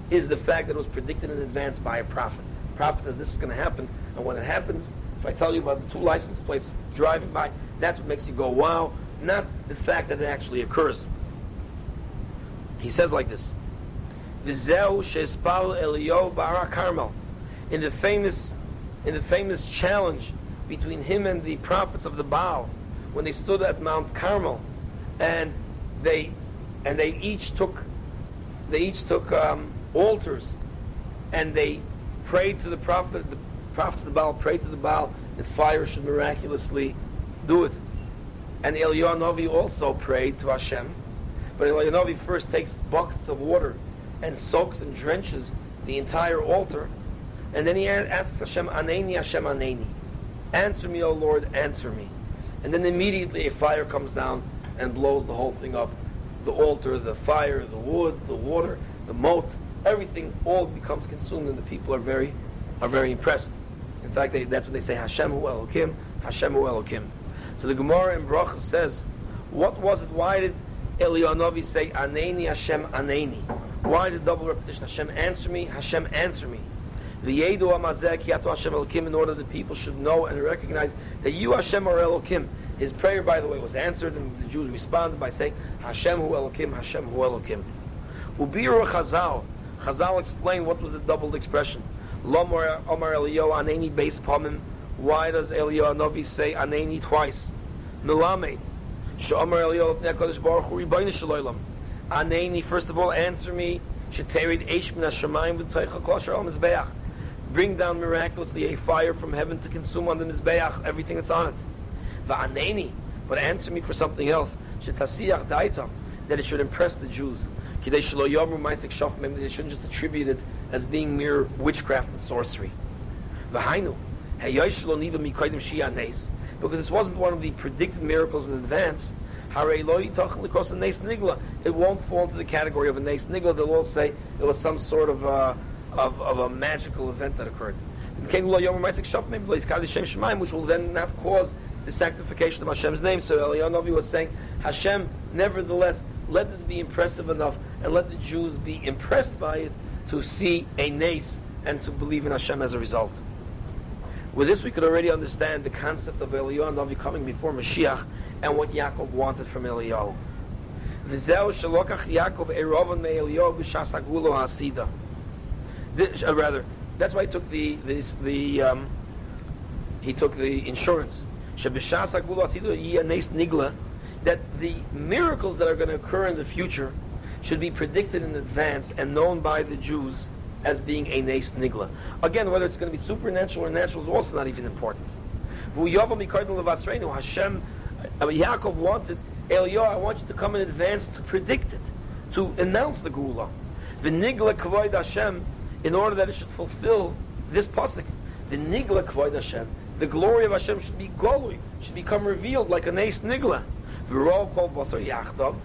is the fact that it was predicted in advance by a prophet. The prophet says this is going to happen, and when it happens, if I tell you about the two license plates driving by, that's what makes you go, wow, not the fact that it actually occurs. He says like this, V'zeu shespal Eliyahu bara Carmel. In the famous, in the famous challenge between him and the prophets of the Baal, when they stood at Mount Carmel, and they, and they each took, they each took um, altars, and they prayed to the prophet, the prophets of the Baal prayed to the Baal that fire should miraculously do it. And Eliyahu also prayed to Hashem, but Eliyahu Novi first takes buckets of water and soaks and drenches the entire altar, and then he asks Hashem, Aneni Hashem Aneni. Answer me, O Lord, answer me. And then immediately a fire comes down and blows the whole thing up. The altar, the fire, the wood, the water, the moat, everything all becomes consumed, and the people are very, are very impressed. In fact, they, that's what they say, Hashem hu Elokim, Hashem hu Elokim. So the Gemara in Bracha says, what was it? Why did Eliyahu say, Aneni Hashem Aneni? Why the double repetition? Hashem answer me, Hashem answer me. The Yedu Amazek Yato Hashem Elokim, in order that people should know and recognize that you Hashem are Elokim. His prayer, by the way, was answered, and the Jews responded by saying, Hashem hu Elokim, Hashem hu Elokim. Ubiru Chazal, Chazal explained what was the doubled expression. Lomar Omar Eliyahu Aneni base Pamim. Why does Eliyahu Novi say Aneni twice? Milamed. Shomar Eliyahu Nekadosh Baruch Hu Shaloylam. Aneni, first of all, answer me. Sheterid Eish Min Hashemayim V'Toicha Kosher Al Mizbeach. Bring down miraculously a fire from heaven to consume on the Mizbeach everything that's on it. Va'aneni. But answer me for something else. Shetasiach Daitam. That it should impress the Jews. They shouldn't just attribute it as being mere witchcraft and sorcery. Because this wasn't one of the predicted miracles in advance, it won't fall into the category of a nes nigla. They'll all say it was some sort of, uh, of, of a magical event that occurred. Which will then not cause the sanctification of Hashem's name. So Eliyahu was saying, Hashem, nevertheless, let this be impressive enough, and let the Jews be impressed by it to see a nace and to believe in Hashem as a result. With this, we could already understand the concept of Eliyahu coming before Mashiach and what Yaakov wanted from Eliyahu. This- uh, rather, that's why he took the this, the um, he took the insurance. That the miracles that are going to occur in the future should be predicted in advance and known by the Jews as being a nes nigla. Again, whether it's going to be supernatural or natural is also not even important. Hashem, uh, Yaakov wanted Eliyahu, I want you to come in advance to predict it, to announce the Geula. The Nigla Kavoid Hashem, in order that it should fulfill this pasuk. The Nigla Kavoid Hashem, the glory of Hashem should be golui, should become revealed like a nes Nigla. V'ro kol basar yachdav,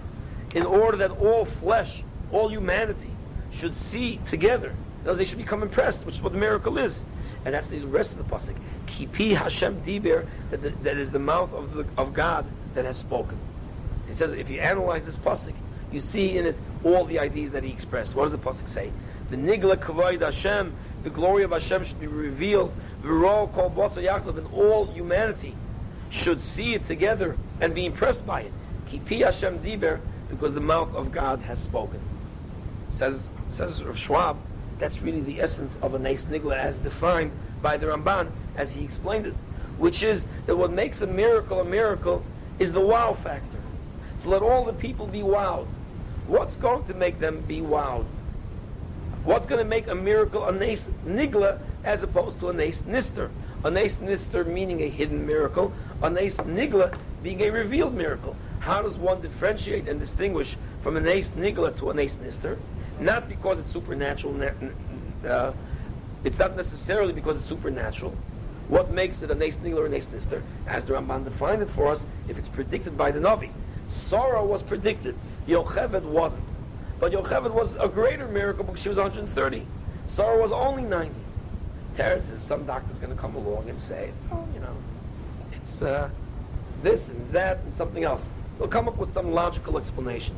in order that all flesh, all humanity, should see together. They should become impressed, which is what the miracle is. And that's the rest of the pasuk. Kipi Hashem diber, that, the, that is the mouth of, the, of God that has spoken. He says, if you analyze this pasuk, you see in it all the ideas that he expressed. What does the pasuk say? The nigla kavoid Hashem, the glory of Hashem should be revealed. V'ro kol basa Yaakov, and all humanity should see it together and be impressed by it. Kipi Hashem diber, because the mouth of God has spoken. Says says Rav Schwab, that's really the essence of a nes nigla as defined by the Ramban as he explained it, which is that what makes a miracle a miracle is the wow factor. So let all the people be wowed. What's going to make them be wowed? What's going to make a miracle a nes nigla as opposed to a nes nister? A nes nister meaning a hidden miracle, a nes nigla being a revealed miracle. How does one differentiate and distinguish from a nes nigla to a nes nister? Not because it's supernatural. Uh, it's not necessarily because it's supernatural. What makes it a nes nigla or a nes nister? As the Ramban defined it for us, if it's predicted by the Navi. Sarah was predicted. Yocheved wasn't. But Yocheved was a greater miracle because she was 130. Sarah was only 90. Terrence says some doctor's going to come along and say, oh, you know, it's uh, this and that and something else. They'll come up with some logical explanation.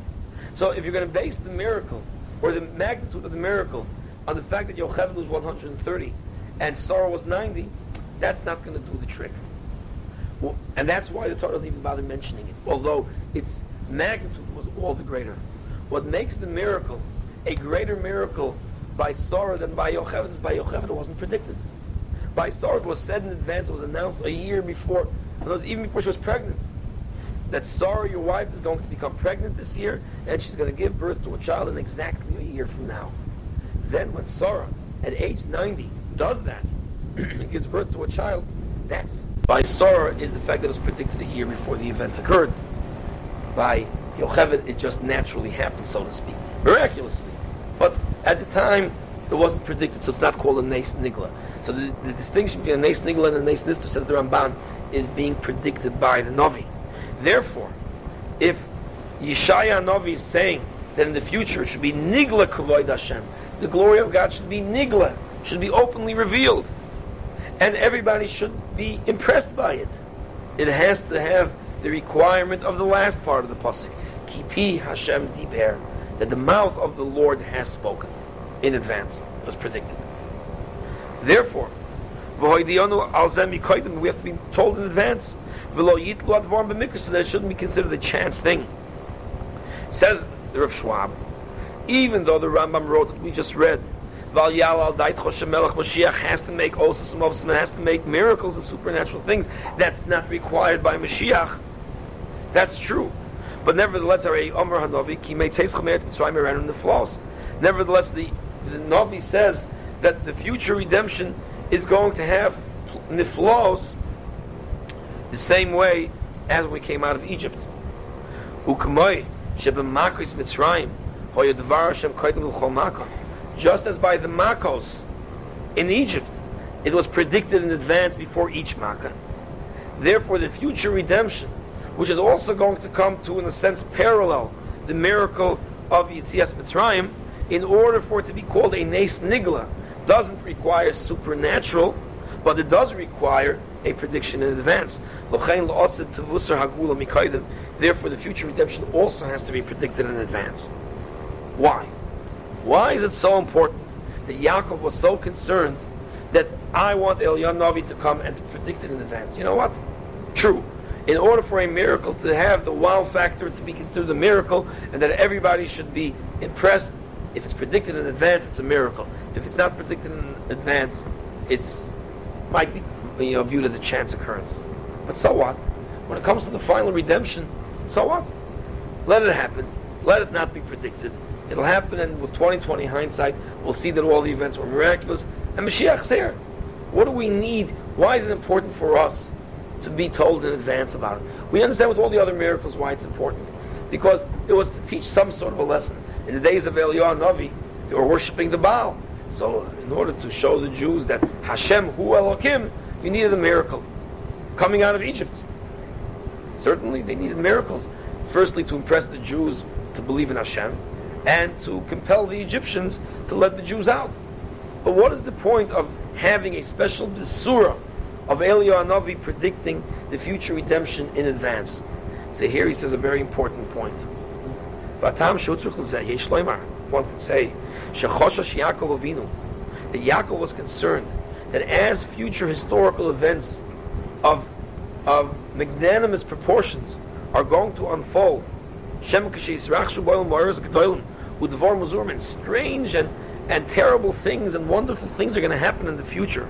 So if you're going to base the miracle or the magnitude of the miracle on the fact that Yocheved was 130 and Sarah was 90, that's not going to do the trick. Well, and that's why the Torah doesn't even bother mentioning it, although its magnitude was all the greater. What makes the miracle a greater miracle by Sarah than by Yocheved is by Yocheved wasn't predicted. By Sarah it was said in advance, it was announced a year before, even before she was pregnant, that Sarah, your wife, is going to become pregnant this year, and she's going to give birth to a child in exactly a year from now. Then when Sarah, at age 90, does that, <clears throat> and gives birth to a child, that's by Sarah is the fact that it was predicted a year before the event occurred. By Yocheved, it just naturally happened, so to speak, miraculously. But at the time, it wasn't predicted, so it's not called a Nes Nigla. So the, the distinction between a Nes Nigla and a Nes Nister, says the Ramban, is being predicted by the Navi. Therefore, if Yeshaya Navi is saying that in the future it should be Nigla Kavoid Hashem, the glory of God should be Nigla, should be openly revealed, and everybody should be impressed by it. It has to have the requirement of the last part of the pasuk, Kipi Hashem Diber, that the mouth of the Lord has spoken in advance, was predicted. Therefore, we have to be told in advance, so that shouldn't be considered a chance thing. Says the Rav Schwab, even though the Rambam wrote that we just read, Mashiach has to make also some of some has to make miracles and supernatural things. That's not required by Mashiach. That's true. But nevertheless, Omer Hanavi, Chomer Mitzrayim around the flaws. Nevertheless, the, the Navi says that the future redemption is going to have niflos the same way as we came out of Egypt. Makah. Just as by the makos in Egypt, it was predicted in advance before each makkah. Therefore, the future redemption, which is also going to come to, in a sense, parallel the miracle of Yitzias Mitzrayim, in order for it to be called a Nes Nigla, doesn't require supernatural, But it does require a prediction in advance. Therefore, the future redemption also has to be predicted in advance. Why? Why is it so important that Yaakov was so concerned that I want Eliyahu Navi to come and to predict it in advance? You know what? True. In order for a miracle to have the wow factor to be considered a miracle, and that everybody should be impressed, if it's predicted in advance, it's a miracle. If it's not predicted in advance, it's might be you know, viewed as a chance occurrence. But so what? When it comes to the final redemption, so what? Let it happen. Let it not be predicted. It'll happen, and with 2020 hindsight, we'll see that all the events were miraculous, and Mashiach's there. What do we need? Why is it important for us to be told in advance about it? We understand with all the other miracles why it's important. Because it was to teach some sort of a lesson. In the days of Eliyahu Navi, they were worshipping the Baal. So, in order to show the Jews that Hashem Hu Elokim, you needed a miracle coming out of Egypt. Certainly, they needed miracles. Firstly, to impress the Jews to believe in Hashem, and to compel the Egyptians to let the Jews out. But what is the point of having a special Besura of Eliyahu Navi predicting the future redemption in advance? So here he says a very important point. One could say, that Yaakov was concerned that as future historical events of, of magnanimous proportions are going to unfold, strange and, and terrible things and wonderful things are going to happen in the future.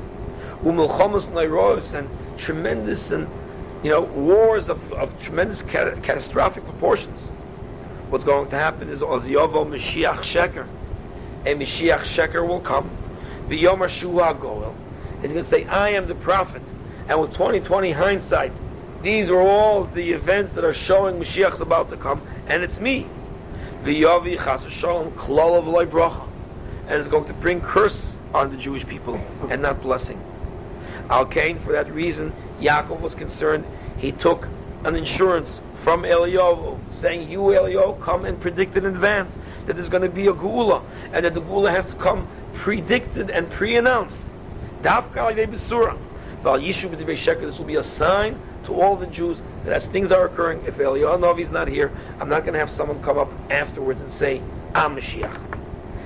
And tremendous and you know wars of, of tremendous cat- catastrophic proportions. What's going to happen is Oziyovo Mashiach Sheker. A Mashiach Sheker will come. The Yom Shua Goel. He's going to say, I am the prophet. And with 2020 hindsight, these are all the events that are showing Mashiach's about to come, and it's me. the V'yavi chas v'shalom klal of bracha. And it's going to bring curse on the Jewish people, and not blessing. Al Kain, for that reason, Yaakov was concerned. He took an insurance from Eliyahu, saying, you Eliyahu, come and predict in advance that there's going to be a geula, and that the geula has to come predicted and pre-announced. Dafka Besura. This will be a sign to all the Jews that as things are occurring, if Eliyahu is not here, I'm not going to have someone come up afterwards and say, I'm Mashiach.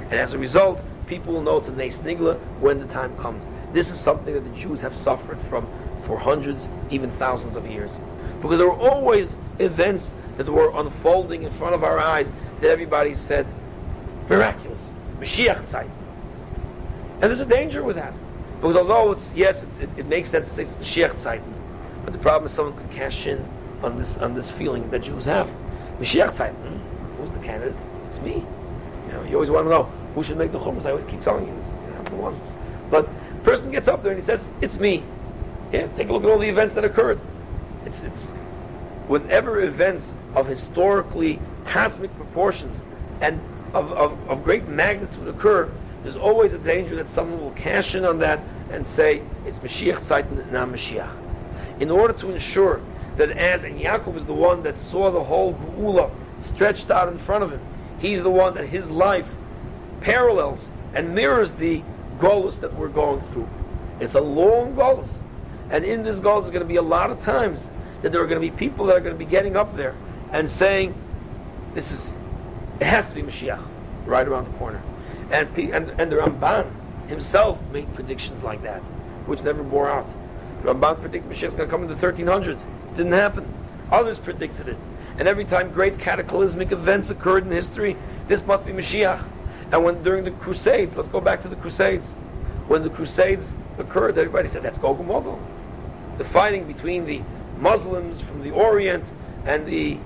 And as a result, people will know it's a Nes Nigla when the time comes. This is something that the Jews have suffered from for hundreds, even thousands of years. Because there were always events that were unfolding in front of our eyes that everybody said, miraculous, Mashiach time. And there's a danger with that. Because although it's, yes, it, it, it makes sense to say it's Mashiach Zeiten, but the problem is someone could cash in on this on this feeling that Jews have. Mashiach Zeiten, hmm? who's the candidate? It's me. You know, you always want to know who should make the chumas. I always keep telling you this. You know, the one. But person gets up there and he says, "It's me." Yeah, take a look at all the events that occurred. It's it's whenever events of historically cosmic proportions and of, of, of great magnitude occur, there's always a danger that someone will cash in on that and say it's Mashiach Zeit, not Mashiach. In order to ensure that as, and Yaakov is the one that saw the whole Geula stretched out in front of him, he's the one that his life parallels and mirrors the Golus that we're going through. It's a long Golus. And in this Golus, there's going to be a lot of times that there are going to be people that are going to be getting up there and saying, this is, it has to be Mashiach, right around the corner. And, and, and the Ramban himself made predictions like that, which never bore out. Ramban predicted Mashiach is going to come in the 1300s. It didn't happen. Others predicted it. And every time great cataclysmic events occurred in history, this must be Mashiach. And when during the Crusades, let's go back to the Crusades. When the Crusades occurred, everybody said that's Gog and Magog. The fighting between the Muslims from the Orient and the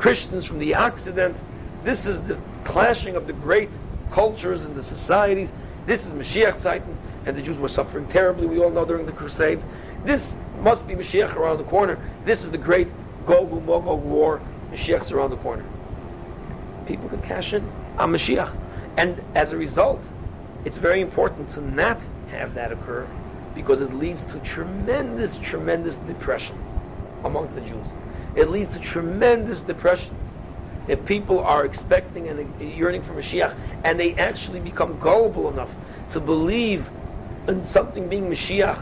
Christians from the Occident. This is the clashing of the great cultures and the societies. This is Mashiach Zeiten, and the Jews were suffering terribly, we all know, during the Crusades. This must be Mashiach around the corner. This is the great Gog and Magog war. Mashiach's around the corner. People can cash in on Mashiach. And as a result, it's very important to not have that occur because it leads to tremendous, tremendous depression among the Jews. It leads to tremendous depression if people are expecting and yearning for Mashiach, and they actually become gullible enough to believe in something being Mashiach,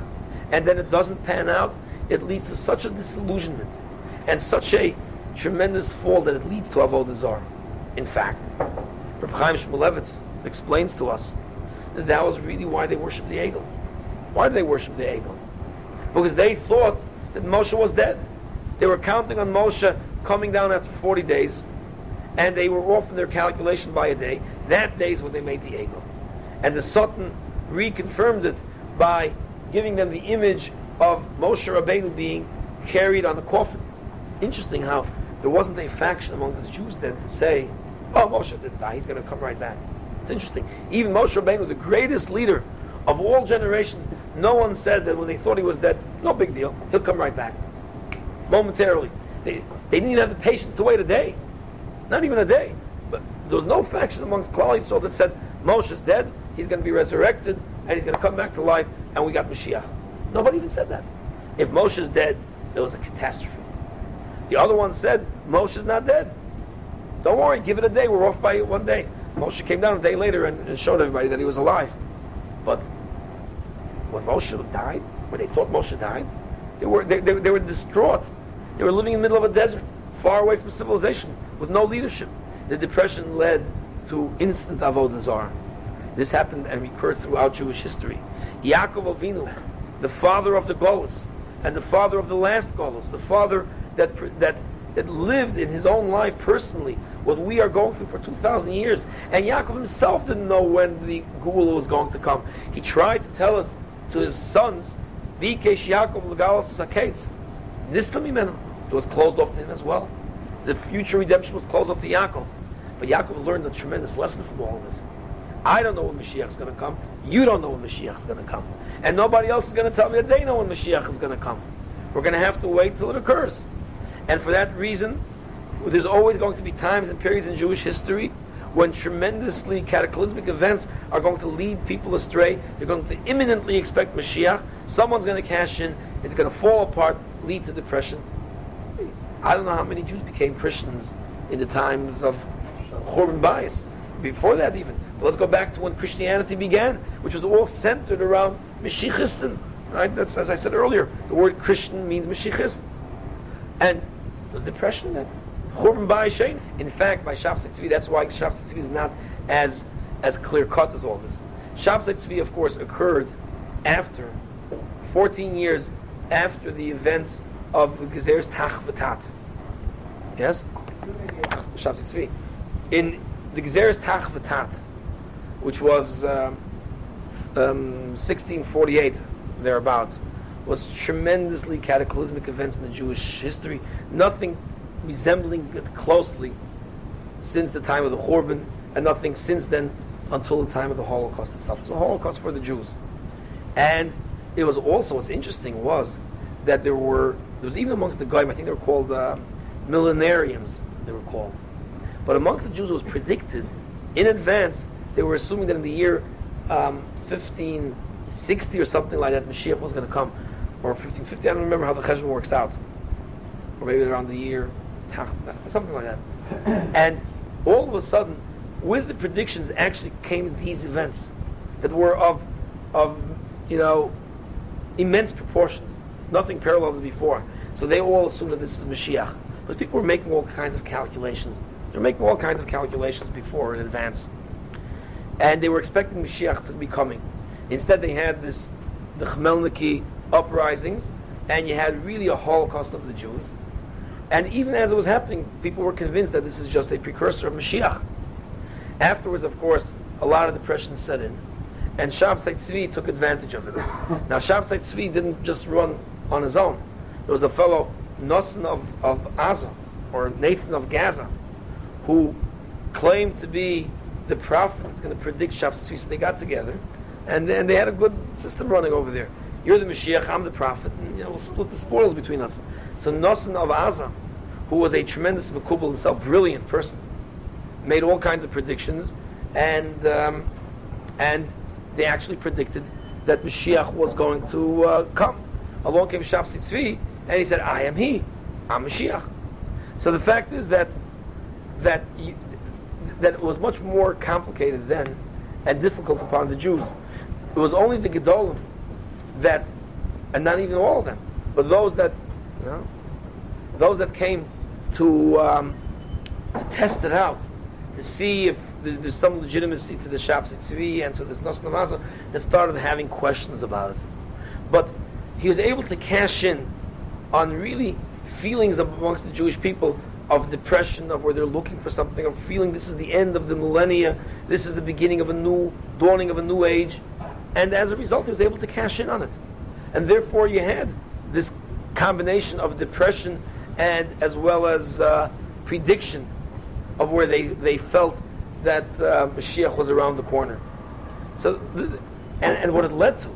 and then it doesn't pan out, it leads to such a disillusionment and such a tremendous fall that it leads to avodah zarah. In fact, Reb Chaim Shmulevitz explains to us that that was really why they worshipped the egel. Why did they worship the egel? Because they thought that Moshe was dead. They were counting on Moshe coming down after 40 days, and they were off in their calculation by a day. That day is when they made the egel. And the Satan reconfirmed it by giving them the image of Moshe Rabbeinu being carried on a coffin. Interesting how there wasn't a faction among the Jews then to say, oh, Moshe didn't die, he's going to come right back. It's interesting. Even Moshe Rabbeinu, the greatest leader of all generations, no one said that when they thought he was dead, no big deal, he'll come right back. Momentarily. They, they didn't even have the patience to wait a day. Not even a day. But there was no faction amongst Klal Yisrael that said, Moshe's dead, he's going to be resurrected, and he's going to come back to life, and we got Mashiach. Nobody even said that. If Moshe's dead, there was a catastrophe. The other one said, Moshe's not dead. Don't worry, give it a day, we're off by one day. Moshe came down a day later and, and showed everybody that he was alive. But when Moshe died, when they thought Moshe died, they were, they, they, they were distraught. They were living in the middle of a desert, far away from civilization, with no leadership. The depression led to instant avodah zarah. This happened and recurred throughout Jewish history. Yaakov Avinu, the father of the Golos, and the father of the last Golos, the father that, that, that lived in his own life personally what we are going through for 2,000 years. And Yaakov himself didn't know when the Geula was going to come. He tried to tell it to his sons, Vikesh Yaakov Legalos Saketz. This It was closed off to him as well. The future redemption was closed off to Yaakov. But Yaakov learned a tremendous lesson from all this. I don't know when Mashiach is going to come. You don't know when Mashiach is going to come. And nobody else is going to tell me that they know when Mashiach is going to come. We're going to have to wait till it occurs. And for that reason, there's always going to be times and periods in Jewish history when tremendously cataclysmic events are going to lead people astray. They're going to imminently expect Mashiach. Someone's going to cash in. It's going to fall apart, lead to depression. I don't know how many Jews became Christians in the times of Churban Bayis. Before that even. But let's go back to when Christianity began, which was all centered around Mashiachistan. Right? That's as I said earlier. The word Christian means Mashiachist. And there's depression then. Churban In fact, by Shabbos Tzvi, that's why Shabbos Tzvi is not as as clear cut as all this. Shabbos Tzvi, of course, occurred after 14 years after the events of the Gezer's Tach V'Tat. Yes? Shabbos Tzvi. In the Gezer's Tach V'Tat, which was um, um, 1648, thereabouts, was tremendously cataclysmic events in the Jewish history. Nothing resembling it closely since the time of the Churban, and nothing since then until the time of the Holocaust itself. It was a Holocaust for the Jews. And it was also, what's interesting was that there were, there was even amongst the Goyim, I think they were called uh, millenariums, they were called. But amongst the Jews it was predicted in advance, they were assuming that in the year um, 1560 or something like that, Mashiach was going to come. Or 1550, I don't remember how the Cheshbon works out. Or maybe around the year something like that. <coughs> and all of a sudden, with the predictions actually came these events that were of, of, you know, immense proportions, nothing parallel to before. So they all assumed that this is Mashiach. But people were making all kinds of calculations. They were making all kinds of calculations before in advance. And they were expecting Mashiach to be coming. Instead, they had this, the Chmielnicki uprisings, and you had really a holocaust of the Jews. And even as it was happening, people were convinced that this is just a precursor of Mashiach. Afterwards, of course, a lot of depression set in. And Shabtai Tzvi took advantage of it. Now, Shabtai Tzvi didn't just run on his own. There was a fellow, Nosson of, of Aza, or Nathan of Gaza, who claimed to be the prophet who's going to predict Shabtai Tzvi. So they got together, and, and they had a good system running over there. You're the Mashiach, I'm the prophet, and you know, we'll split the spoils between us. So Nosson of Aza, who was a tremendous Makubal himself, brilliant person, made all kinds of predictions, and um, and they actually predicted that Mashiach was going to uh, come. Along came Shabtai Tzvi, and he said, "I am he, I'm Mashiach." So the fact is that that you, that it was much more complicated then and difficult upon the Jews. It was only the Gedolim that and not even all of them, but those that, you know, those that came to, um, to test it out, to see if there's, there's some legitimacy to the Shabbos Tzvi and to this Nos Namasa, that started having questions about it. But he was able to cash in on really feelings amongst the Jewish people of depression, of where they're looking for something, of feeling this is the end of the millennia, this is the beginning of a new dawning of a new age, and as a result, he was able to cash in on it, and therefore you had this combination of depression and as well as uh, prediction of where they, they felt that uh, Mashiach was around the corner. So, the, and, and what it led to,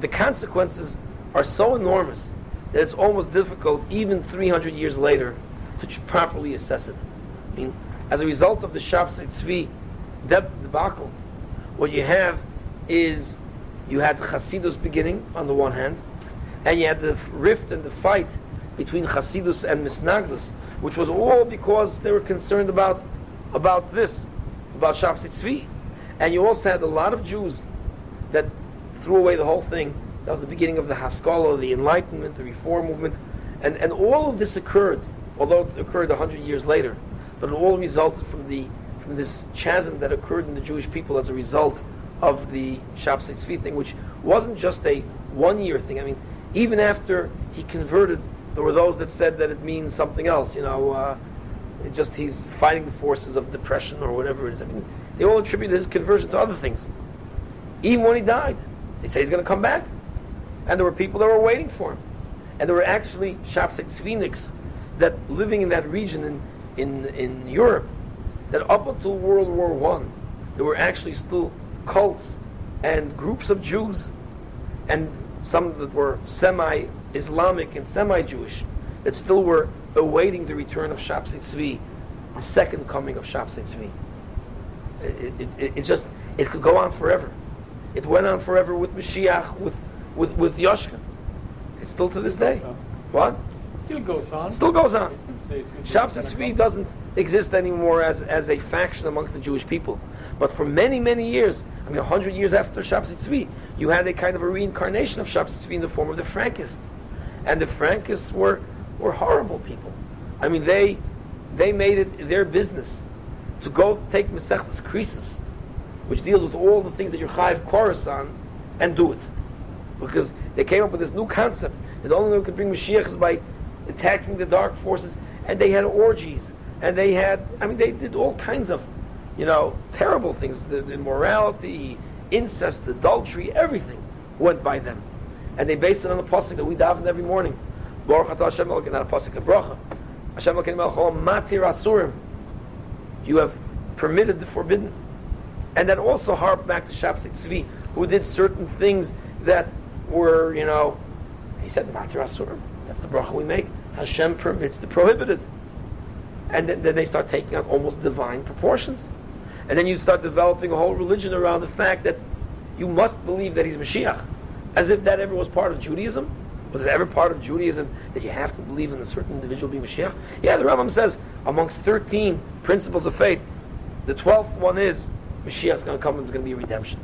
the consequences are so enormous that it's almost difficult, even 300 years later, to properly assess it. I mean, as a result of the Shabbos Tzvi debacle, what you have is you had Chasidus beginning on the one hand, and you had the rift and the fight between Chasidus and Misnagdus, which was all because they were concerned about about this, about Tzvi. And you also had a lot of Jews that threw away the whole thing. That was the beginning of the Haskalah, the Enlightenment, the Reform movement. And, and all of this occurred, although it occurred a hundred years later, but it all resulted from the from this chasm that occurred in the Jewish people as a result of the Shabbos Tzvi thing, which wasn't just a one-year thing. I mean, even after he converted, there were those that said that it means something else. You know, uh, just he's fighting the forces of depression or whatever it is. I mean, they all attributed his conversion to other things. Even when he died, they say he's going to come back, and there were people that were waiting for him, and there were actually Shabbos Tzviniks that living in that region in in in Europe, that up until World War One, there were actually still cults and groups of Jews, and some that were semi-Islamic and semi-Jewish, that still were awaiting the return of Shabbos Tzvi, the second coming of Shabbos Tzvi. It, it, it, it, just, it could go on forever. It went on forever with Mashiach, with, with, with Yoshka. It's still to this day. What?
Still goes on.
Still goes on. Shabbos Tzvi doesn't exist anymore as, as a faction amongst the Jewish people. But for many, many years, I mean, a hundred years after Shabbos Tzvi, you had a kind of a reincarnation of Shabbos Tzvi in the form of the Frankists. And the Frankists were, were horrible people. I mean, they, they made it their business to go take Masechtas Krisis, which deals with all the things that you're chayiv on, and do it. Because they came up with this new concept that only we could bring Mashiach is by attacking the dark forces, and they had orgies, and they had, I mean, they did all kinds of you know, terrible things, the, immorality, incest, adultery, everything went by them. And they based it on the pasuk that we daven every morning. Baruch atah Hashem Elokeinu, not a pasuk bracha. Hashem Elokeinu melech matir asurim. You have permitted the forbidden. And that also harped back to Shabbos Tzvi, who did certain things that were, you know, he said matir asurim. That's the bracha we make. Hashem permits the prohibited. And then, then they start taking on almost divine proportions. And then you start developing a whole religion around the fact that you must believe that he's Mashiach. As if that ever was part of Judaism. Was it ever part of Judaism that you have to believe in a certain individual being Mashiach? Yeah, the Rambam says amongst 13 principles of faith, the 12th one is Mashiach's going to come and there's going to be redemption.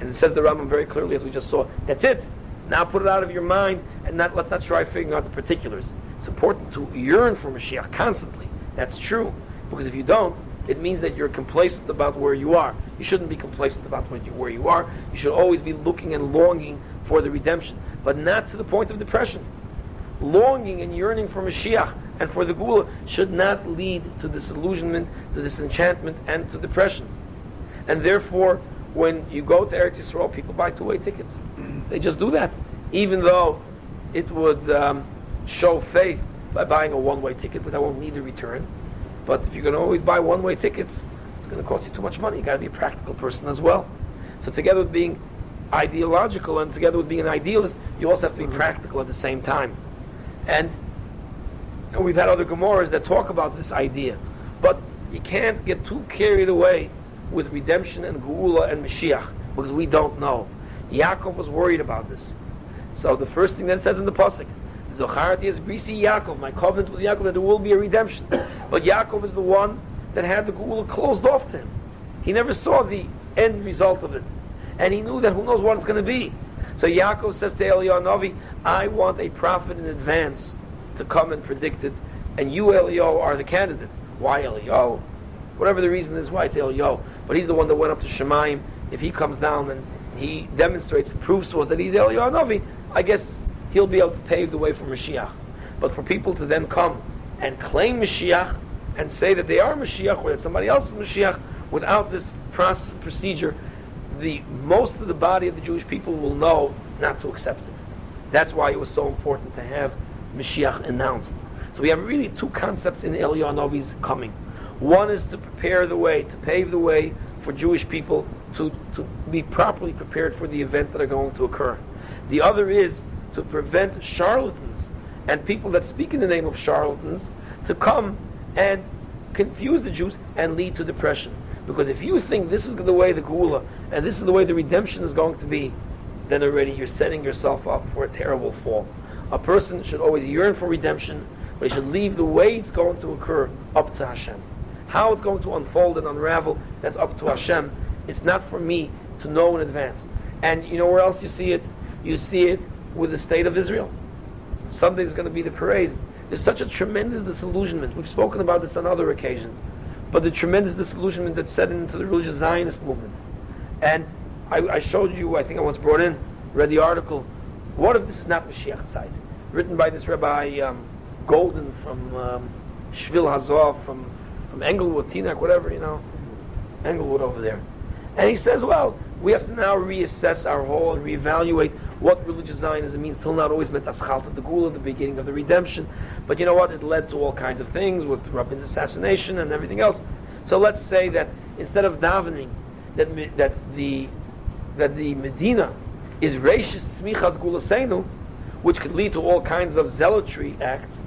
And it says the Rambam very clearly, as we just saw, that's it. Now put it out of your mind and not, let's not try figuring out the particulars. It's important to yearn for Mashiach constantly. That's true. Because if you don't, it means that you're complacent about where you are. You shouldn't be complacent about where you are. You should always be looking and longing for the redemption, but not to the point of depression. Longing and yearning for Mashiach and for the Geula should not lead to disillusionment, to disenchantment, and to depression. And therefore, when you go to Eretz Yisrael, people buy two-way tickets. They just do that, even though it would um, show faith by buying a one-way ticket, because I won't need a return. But if you're going to always buy one-way tickets, it's going to cost you too much money. You've got to be a practical person as well. So together with being ideological and together with being an idealist, you also have to be mm-hmm. practical at the same time. And, and we've had other Gemaras that talk about this idea. But you can't get too carried away with redemption and Geula and Mashiach because we don't know. Yaakov was worried about this. So the first thing that it says in the Pasuk, Zocharati is Brisi Yaakov, my covenant with Yaakov that there will be a redemption. <coughs> But Yaakov is the one that had the Geula closed off to him. He never saw the end result of it. And he knew that who knows what it's going to be. So Yaakov says to Eliyahu I want a prophet in advance to come and predict it, and you, Eliyahu, are the candidate. Why Eliyahu? Whatever the reason is why it's Eliyahu. But he's the one that went up to Shemaim. If he comes down and he demonstrates proves to us that he's Eliyahu Novi, I guess he'll be able to pave the way for Mashiach. But for people to then come and claim Mashiach and say that they are Mashiach or that somebody else is Mashiach without this process and procedure, the most of the body of the Jewish people will know not to accept it. That's why it was so important to have Mashiach announced. So we have really two concepts in Eliyahu Novi's coming. One is to prepare the way, to pave the way for Jewish people to, to be properly prepared for the events that are going to occur. The other is to prevent charlatans and people that speak in the name of charlatans to come and confuse the Jews and lead to depression. Because if you think this is the way the Geula and this is the way the redemption is going to be, then already you're setting yourself up for a terrible fall. A person should always yearn for redemption, but he should leave the way it's going to occur up to Hashem. How it's going to unfold and unravel, that's up to Hashem. It's not for me to know in advance. And you know where else you see it? You see it with the state of Israel. Sunday is going to be the parade. There's such a tremendous disillusionment. We've spoken about this on other occasions. But the tremendous disillusionment that set into the religious Zionist movement. And I, I, showed you, I think I once brought in, read the article, what if this is not Mashiach Zeit? Written by this Rabbi um, Golden from um, Shvil Hazov, from, from Englewood, Teaneck, whatever, you know, Englewood over there. And he says, well, we have to now reassess our whole and reevaluate what religious Zionism means. Till now, always meant Aschalta the Geula, the beginning of the redemption. But you know what? It led to all kinds of things with Rabin's assassination and everything else. So let's say that instead of davening, that, that the that the Medina is reishis tzmichas geulaseinu, which could lead to all kinds of zealotry acts,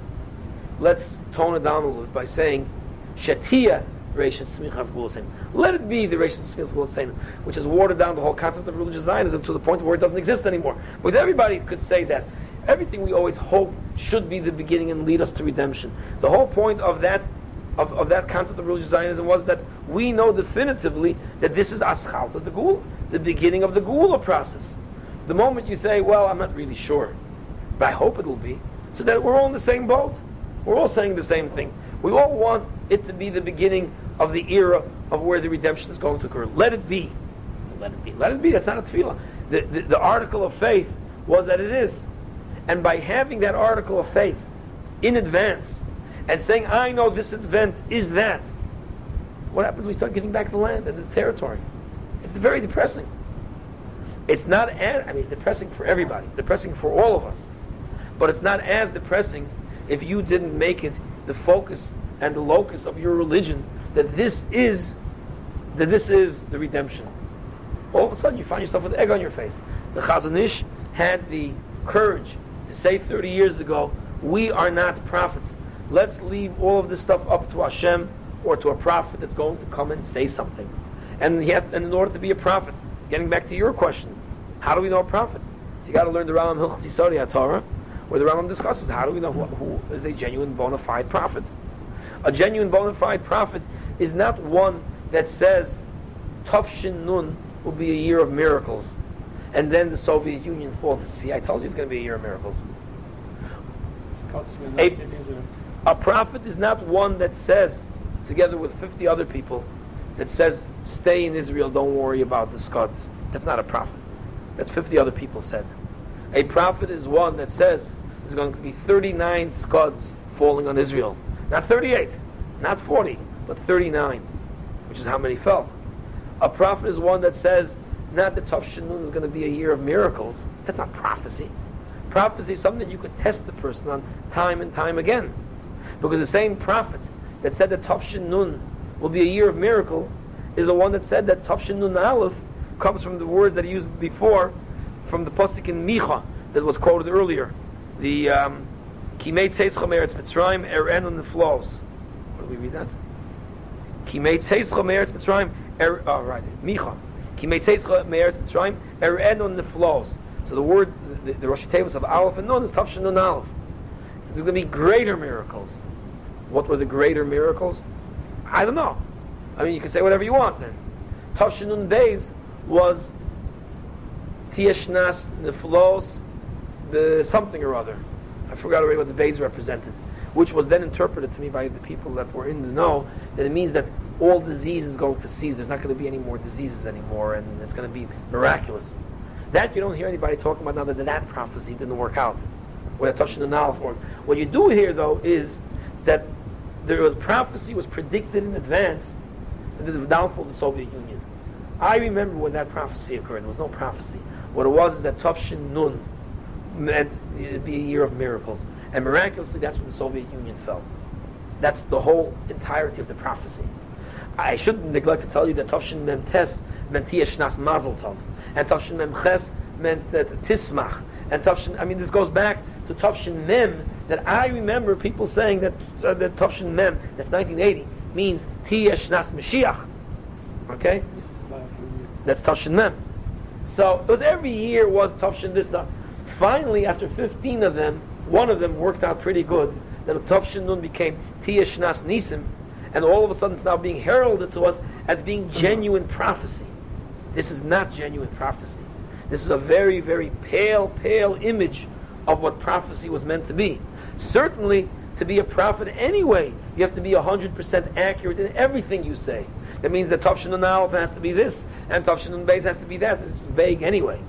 let's tone it down a little bit by saying shatia smichas. Let it be the reishis tzmichas geulaseinu, which has watered down the whole concept of religious Zionism to the point where it doesn't exist anymore. Because everybody could say that. Everything we always hope should be the beginning and lead us to redemption. The whole point of that of, of that concept of religious Zionism was that we know definitively that this is Aschalta the Geula the beginning of the Geula process. The moment you say, well, I'm not really sure, but I hope it'll be, so that we're all in the same boat. We're all saying the same thing. We all want it to be the beginning of the era of where the redemption is going to occur. Let it be. Let it be. Let it be. That's not a tefillah. The, the, the article of faith was that it is. And by having that article of faith in advance and saying, I know this event is that, what happens? We start giving back the land and the territory. It's very depressing. It's not as, I mean, it's depressing for everybody. It's depressing for all of us. But it's not as depressing if you didn't make it the focus and the locus of your religion that this is, that this is the redemption. All of a sudden you find yourself with egg on your face. The Chazon Ish had the courage to say 30 years ago, we are not prophets. Let's leave all of this stuff up to Hashem or to a prophet that's going to come and say something. And he has, and in order to be a prophet, getting back to your question, how do we know a prophet? So you got to learn the Rambam Hilchos Yesodei Torah, where the Rambam discusses how do we know who, who is a genuine bona fide prophet. A genuine bona fide prophet is not one that says Tufshin Nun will be a year of miracles, and then the Soviet Union falls. See, I told you it's going to be a year of miracles. A, a prophet is not one that says, together with 50 other people, that says, stay in Israel, don't worry about the Scuds. That's not a prophet. That's 50 other people said. A prophet is one that says there's going to be 39 scuds falling on Israel. Not 38, not 40, but 39, which is how many fell. A prophet is one that says not that Tafshinun is going to be a year of miracles. That's not prophecy. Prophecy is something that you could test the person on time and time again. Because the same prophet that said that Tafshinun will be a year of miracles is the one that said that Tafshin Nun Aleph comes from the words that he used before from the Pasuk in Micha that was quoted earlier. The um, Kimei Tzeitzcha Meretz Mitzrayim Arenu Niflaos. What do we read that? Kimei Tzeitzcha Meretz Mitzrayim Er... Oh, right. Micha. Kimei Tzeitzcha Meretz Mitzrayim Arenu Niflaos. So the word, the, the Rosh Tavis of Aleph and Nun is Tafshin Nun Aleph. There's going to be greater miracles. What were the greater miracles? I don't know. I mean, you can say whatever you want then. Tavshinun Beis was Tieshnas Neflos, the something or other. I forgot already what the Bays represented, which was then interpreted to me by the people that were in the know, that it means that all disease is going to cease. There's not going to be any more diseases anymore, and it's going to be miraculous. That you don't hear anybody talking about now that that prophecy didn't work out. Touching the now for What you do hear though is that there was prophecy was predicted in advance the downfall of the Soviet Union. I remember when that prophecy occurred. There was no prophecy. What it was is that Tufshin Nun it'd be a year of miracles. And miraculously, that's when the Soviet Union fell. That's the whole entirety of the prophecy. I shouldn't neglect to tell you that Tufshin Mem Tes meant Tieshnas Mazel Tov. And Tufshin Mem Ches meant uh, Tismach. And Tufshin, I mean, this goes back to Tufshin Mem, that I remember people saying that, uh, that Tufshin Mem, that's 1980, means Tieshnas Mashiach. Okay? That's Tafshin Mem. So it was every year was Tafshin this stuff. Finally, after 15 of them, one of them worked out pretty good. That Tafshin Nun became Tieshnas Nisim, and all of a sudden it's now being heralded to us as being genuine prophecy. This is not genuine prophecy. This is a very, very pale, pale image of what prophecy was meant to be. Certainly, to be a prophet anyway, you have to be 100% accurate in everything you say. That means that Tavshin Aleph has to be this, and Tavshin Beis has to be that. It's vague anyway.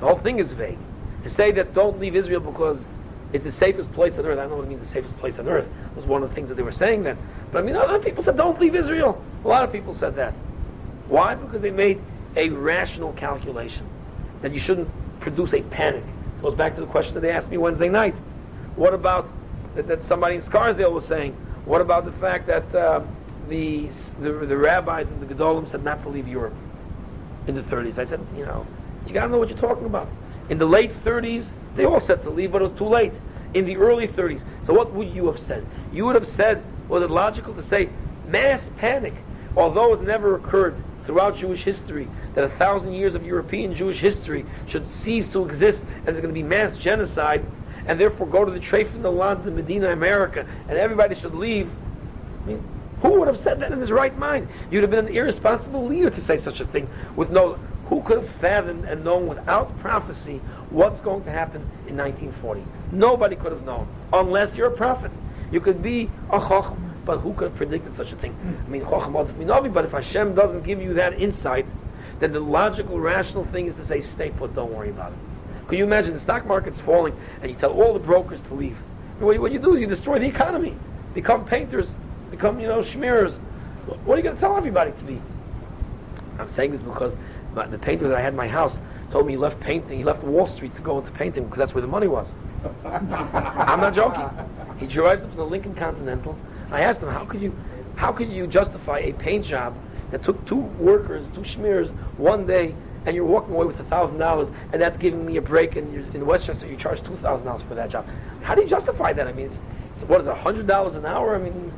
The whole thing is vague. To say that don't leave Israel because it's the safest place on earth, I don't know what it means the safest place on earth, It was one of the things that they were saying then. But I mean, other people said don't leave Israel. A lot of people said that. Why? Because they made a rational calculation that you shouldn't produce a panic. It goes back to the question that they asked me Wednesday night. What about that, that somebody in Scarsdale was saying? What about the fact that uh, the, the, the rabbis and the Gedolim said not to leave Europe in the 30s? I said, you know, you got to know what you're talking about. In the late 30s, they all said to leave, but it was too late. In the early 30s, so what would you have said? You would have said, was it logical to say mass panic, although it never occurred throughout Jewish history, that a thousand years of European Jewish history should cease to exist, and there's going to be mass genocide and therefore go to the in the land, the Medina, America, and everybody should leave. I mean, who would have said that in his right mind? You'd have been an irresponsible leader to say such a thing with no. Who could have fathomed and known without prophecy what's going to happen in 1940? Nobody could have known, unless you're a prophet. You could be a chochm, but who could have predicted such a thing? I mean, chochm but if Hashem doesn't give you that insight, then the logical, rational thing is to say, stay put, don't worry about it. Can you imagine the stock market's falling and you tell all the brokers to leave? What you, you do is you destroy the economy. Become painters, become, you know, schmearers. What are you going to tell everybody to be? I'm saying this because the painter that I had in my house told me he left painting, he left Wall Street to go into painting because that's where the money was. I'm not joking. He drives up to the Lincoln Continental. I asked him, how could you, how could you justify a paint job that took two workers, two schmears, one day and you're walking away with thousand dollars, and that's giving me a break, and in Westchester you charge two thousand dollars for that job. How do you justify that? I mean, it's, what is it, hundred dollars an hour? I mean,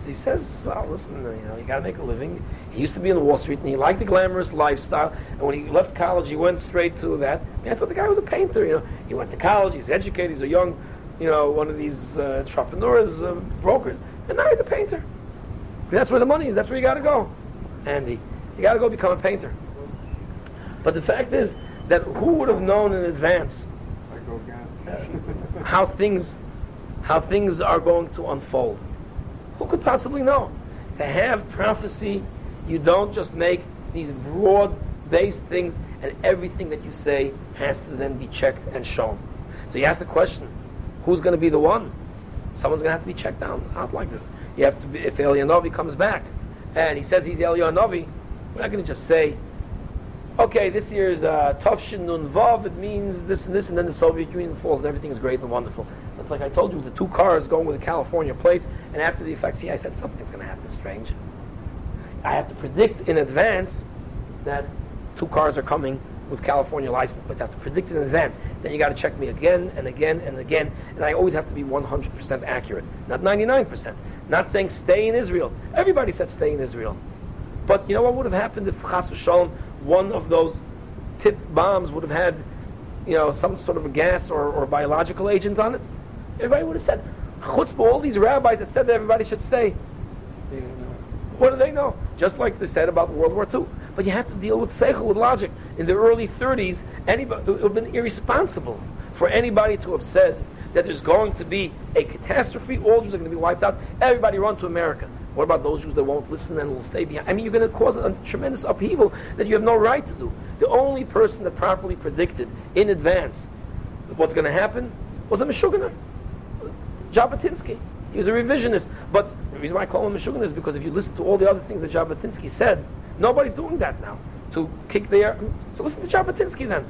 so he says, well, listen, you know, you got to make a living. He used to be in Wall Street, and he liked the glamorous lifestyle. And when he left college, he went straight to that. I, thought the guy was a painter. You know, he went to college, he's educated, he's a young, you know, one of these uh, entrepreneurs, uh, brokers, and now he's a painter. That's where the money is. That's where you got to go, Andy. You got to go become a painter. But the fact is that who would have known in advance how things how things are going to unfold? Who could possibly know? To have prophecy, you don't just make these broad-based things, and everything that you say has to then be checked and shown. So you ask the question, who's going to be the one? Someone's going to have to be checked down out like this. You have to be, if Eliyahu comes back and he says he's Eliyahu, we're not going to just say okay, this year's uh, Tufshin Nun Vav, it means this and this, and then the Soviet Union falls and everything is great and wonderful. But like I told you, the two cars going with the California plates, and after the effects, see, I said something's going to happen strange. I have to predict in advance that two cars are coming with California license plates. I have to predict in advance. Then you got to check me again and again and again, and I always have to be 100% accurate, not 99%. Not saying stay in Israel. Everybody said stay in Israel. But you know what would have happened if Chas v'sholom one of those tip bombs would have had, you know, some sort of a gas or, or biological agent on it, everybody would have said, chutzpah, all these rabbis that said that everybody should stay. What do they know? Just like they said about World War II. But you have to deal with seichel, with logic. In the early 30s, anybody, it would have been irresponsible for anybody to have said that there's going to be a catastrophe, all Jews are going to be wiped out, everybody run to America. What about those Jews that won't listen and will stay behind? I mean, you're going to cause a, tremendous upheaval that you have no right to do. The only person that properly predicted in advance what's going to happen was a Meshuggah, Jabotinsky. He was a revisionist. But the reason why I call him Meshuggah is because if you listen to all the other things that Jabotinsky said, nobody's doing that now. To kick the air. So listen to Jabotinsky then.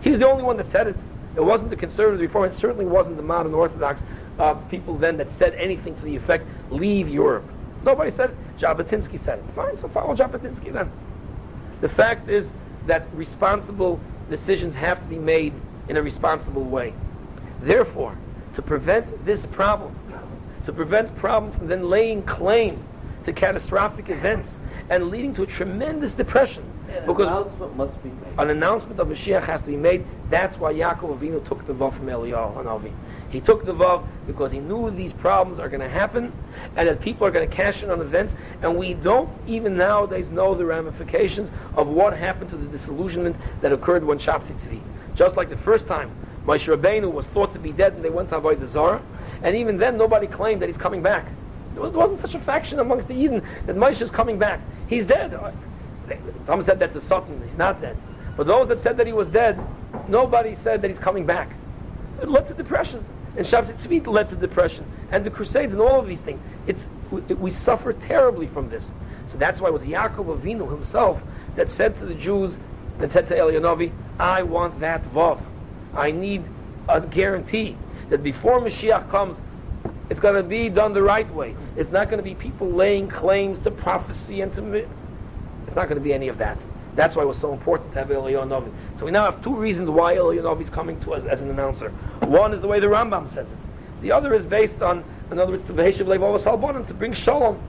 He's the only one that said it. It wasn't the conservatives before, It certainly wasn't the modern Orthodox uh, people then that said anything to the effect, leave Europe. Nobody said it. Jabotinsky said it. Fine, so follow Jabotinsky then. The fact is that responsible decisions have to be made in a responsible way. Therefore, to prevent this problem, to prevent problems from then laying claim to catastrophic events and leading to a tremendous depression.
An
because
announcement must be made.
an announcement of Mashiach has to be made. That's why Yaakov Avinu took the vav from Eliyahu Hanavi. He took the vav because he knew these problems are going to happen and that people are going to cash in on events. And we don't even nowadays know the ramifications of what happened to the disillusionment that occurred when Shabbat Tzvi. Just like the first time, Moshe Rabbeinu was thought to be dead and they went to avodah zarah. And even then, nobody claimed that he's coming back. There wasn't such a faction amongst the Eden that Moshe is coming back. He's dead. Some said that's the Sultan. He's not dead. But those that said that he was dead, nobody said that he's coming back. It led to depression. And Shabbat Tzvi led to depression. And the Crusades and all of these things. It's, we, we suffer terribly from this. So that's why it was Yaakov Avinu himself that said to the Jews, that said to Elianovi, I want that Vav. I need a guarantee that before Mashiach comes, it's going to be done the right way. It's not going to be people laying claims to prophecy and to... It's not going to be any of that. That's why it was so important to have Eliyahu. So we now have two reasons why Eliyahu is coming to us as an announcer. One is the way the Rambam says it. The other is based on, in other words, to Veheshev Lev Salbonim, to bring Shalom.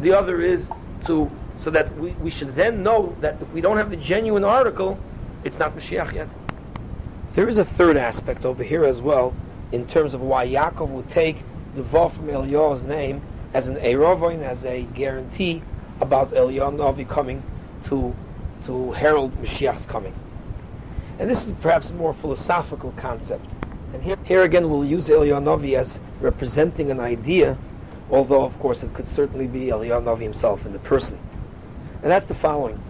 The other is to, so that we, we should then know that if we don't have the genuine article, it's not Mashiach yet. There is a third aspect over here as well, in terms of why Yaakov would take the Vav from Eliyahu's name as an Erovoin, as a guarantee about Eliyahu coming to to herald Mashiach's coming. And this is perhaps a more philosophical concept. And here, here again we'll use Eliyahu Novi as representing an idea, although of course it could certainly be Eliyahu Novi himself in the person. And that's the following.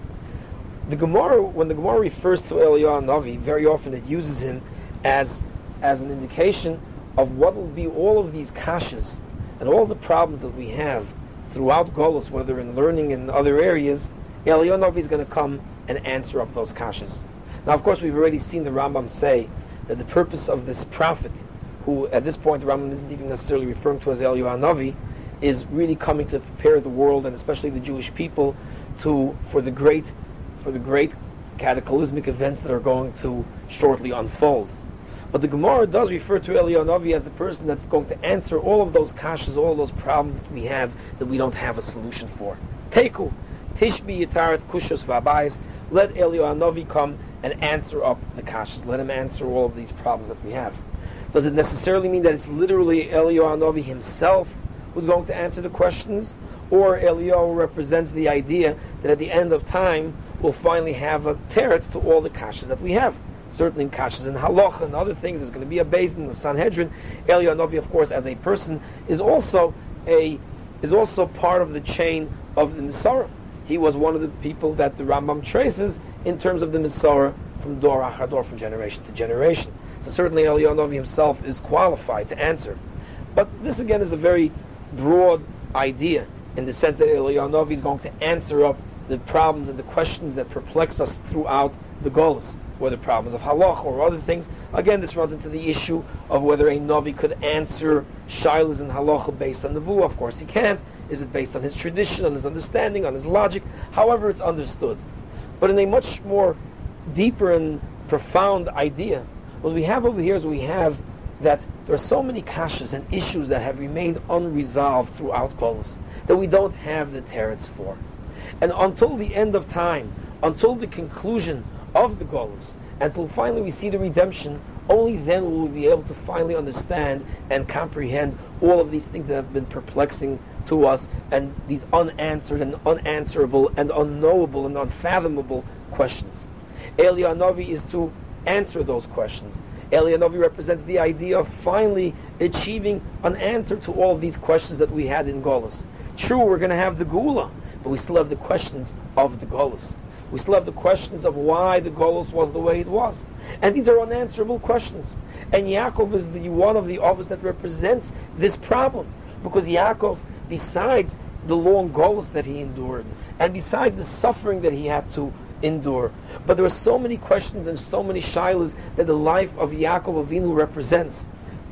The Gemara, when the Gemara refers to Eliyahu Novi, very often it uses him as, as an indication of what will be all of these kashas and all the problems that we have throughout Golos, whether in learning and other areas, Eliyahu is going to come and answer up those kashas. Now, of course, we've already seen the Rambam say that the purpose of this prophet, who at this point the Rambam isn't even necessarily referring to as Eliyahu Navi, is really coming to prepare the world and especially the Jewish people to for the great for the great cataclysmic events that are going to shortly unfold. But the Gemara does refer to Eliyahu as the person that's going to answer all of those kashas, all those problems that we have that we don't have a solution for. Teku, Tishbi Yitaretz Kushos Vabayis, let Eliyahu come and answer up the kashas. Let him answer all of these problems that we have. Does it necessarily mean that it's literally Eliyahu himself who's going to answer the questions? Or Eliyahu represents the idea that at the end of time we'll finally have a teretz to all the kashas that we have certainly in kashas and halacha and other things. There's going to be a base in the Sanhedrin. Eliyahu Novi, of course, as a person, is also a is also part of the chain of the Masorah. He was one of the people that the Rambam traces in terms of the Masorah from Dor Achador, from generation to generation. So certainly Eliyahu Novi himself is qualified to answer. But this again is a very broad idea in the sense that Eliyahu Novi is going to answer up the problems and the questions that perplex us throughout the Golas whether problems of halach or other things. Again, this runs into the issue of whether a Navi could answer shilas and halacha based on the vu. Of course, he can't. Is it based on his tradition, on his understanding, on his logic? However, it's understood. But in a much more deeper and profound idea, what we have over here is we have that there are so many kashas and issues that have remained unresolved throughout Golos that we don't have the teretz for. And until the end of time, until the conclusion of the goals until finally we see the redemption, only then will we be able to finally understand and comprehend all of these things that have been perplexing to us and these unanswered and unanswerable and unknowable and unfathomable questions. Eliyahu is to answer those questions. Eliyahu represents the idea of finally achieving an answer to all of these questions that we had in Golis. True, we're going to have the Geula, but we still have the questions of the Golis. We still have the questions of why the Golos was the way it was. And these are unanswerable questions. And Yaakov is the one of the office that represents this problem. Because Yaakov, besides the long Golos that he endured, and besides the suffering that he had to endure, but there are so many questions and so many shilas that the life of Yaakov Avinu represents.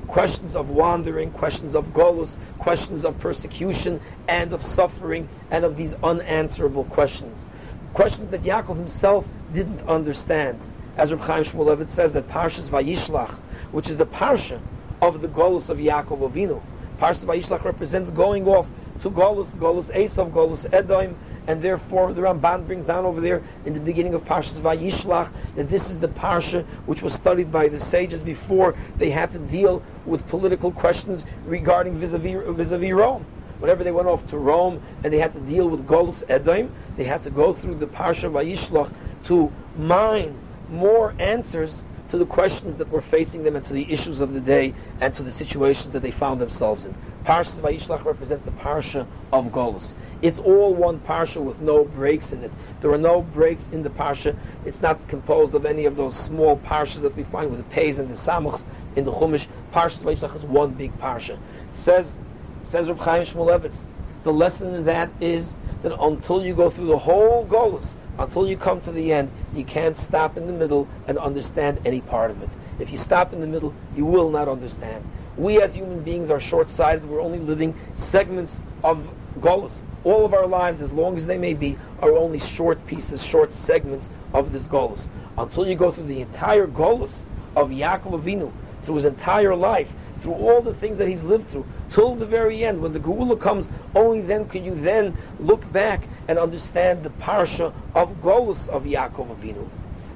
Questions of wandering, questions of Golos, questions of persecution and of suffering, and of these unanswerable questions questions that Yaakov himself didn't understand. As Reb Chaim Shmulevitz says that Parshas Vayishlach, which is the parsha of the Golus of Yaakov Avinu, Parshas Vayishlach represents going off to Golus, Golus Esav, Golus Edom, and therefore the Ramban brings down over there in the beginning of Parshas Vayishlach that this is the parsha which was studied by the sages before they had to deal with political questions regarding vis-a-vis, vis-a-vis Rome. Whenever they went off to Rome and they had to deal with Golus Edom, they had to go through the Parsha Vayishlach to mine more answers to the questions that were facing them and to the issues of the day and to the situations that they found themselves in. Parsha Vayishlach represents the Parsha of Golus. It's all one Parsha with no breaks in it. There are no breaks in the Parsha. It's not composed of any of those small Parshas that we find with the Pays and the Samuchs in the Chumash. Parsha Vayishlach is one big Parsha. It says Says Reb Chaim Shmulevitz, the lesson in that is that until you go through the whole Golus, until you come to the end, you can't stop in the middle and understand any part of it. If you stop in the middle, you will not understand. We as human beings are short-sighted. We're only living segments of Golus. All of our lives, as long as they may be, are only short pieces, short segments of this Golus. Until you go through the entire Golus of Yaakov Avinu, through his entire life, through all the things that he's lived through, till the very end. When the Geula comes, only then can you then look back and understand the parsha of Golus of Yaakov Avinu.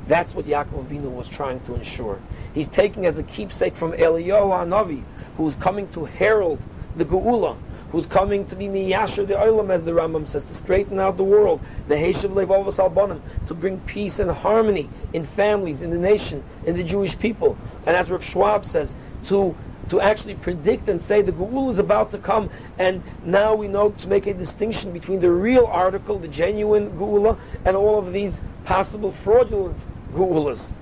That's what Yaakov Avinu was trying to ensure. He's taking as a keepsake from Eliyahu Hanavi, who's coming to herald the Geula, who's coming to be Miyasher the Olam, as the Rambam says, to straighten out the world, the Heshav Levovas Albanim, to bring peace and harmony in families, in the nation, in the Jewish people. And as Rav Schwab says, to to actually predict and say the Geul is about to come, and now we know to make a distinction between the real article, the genuine Geula, and all of these possible fraudulent Geulas.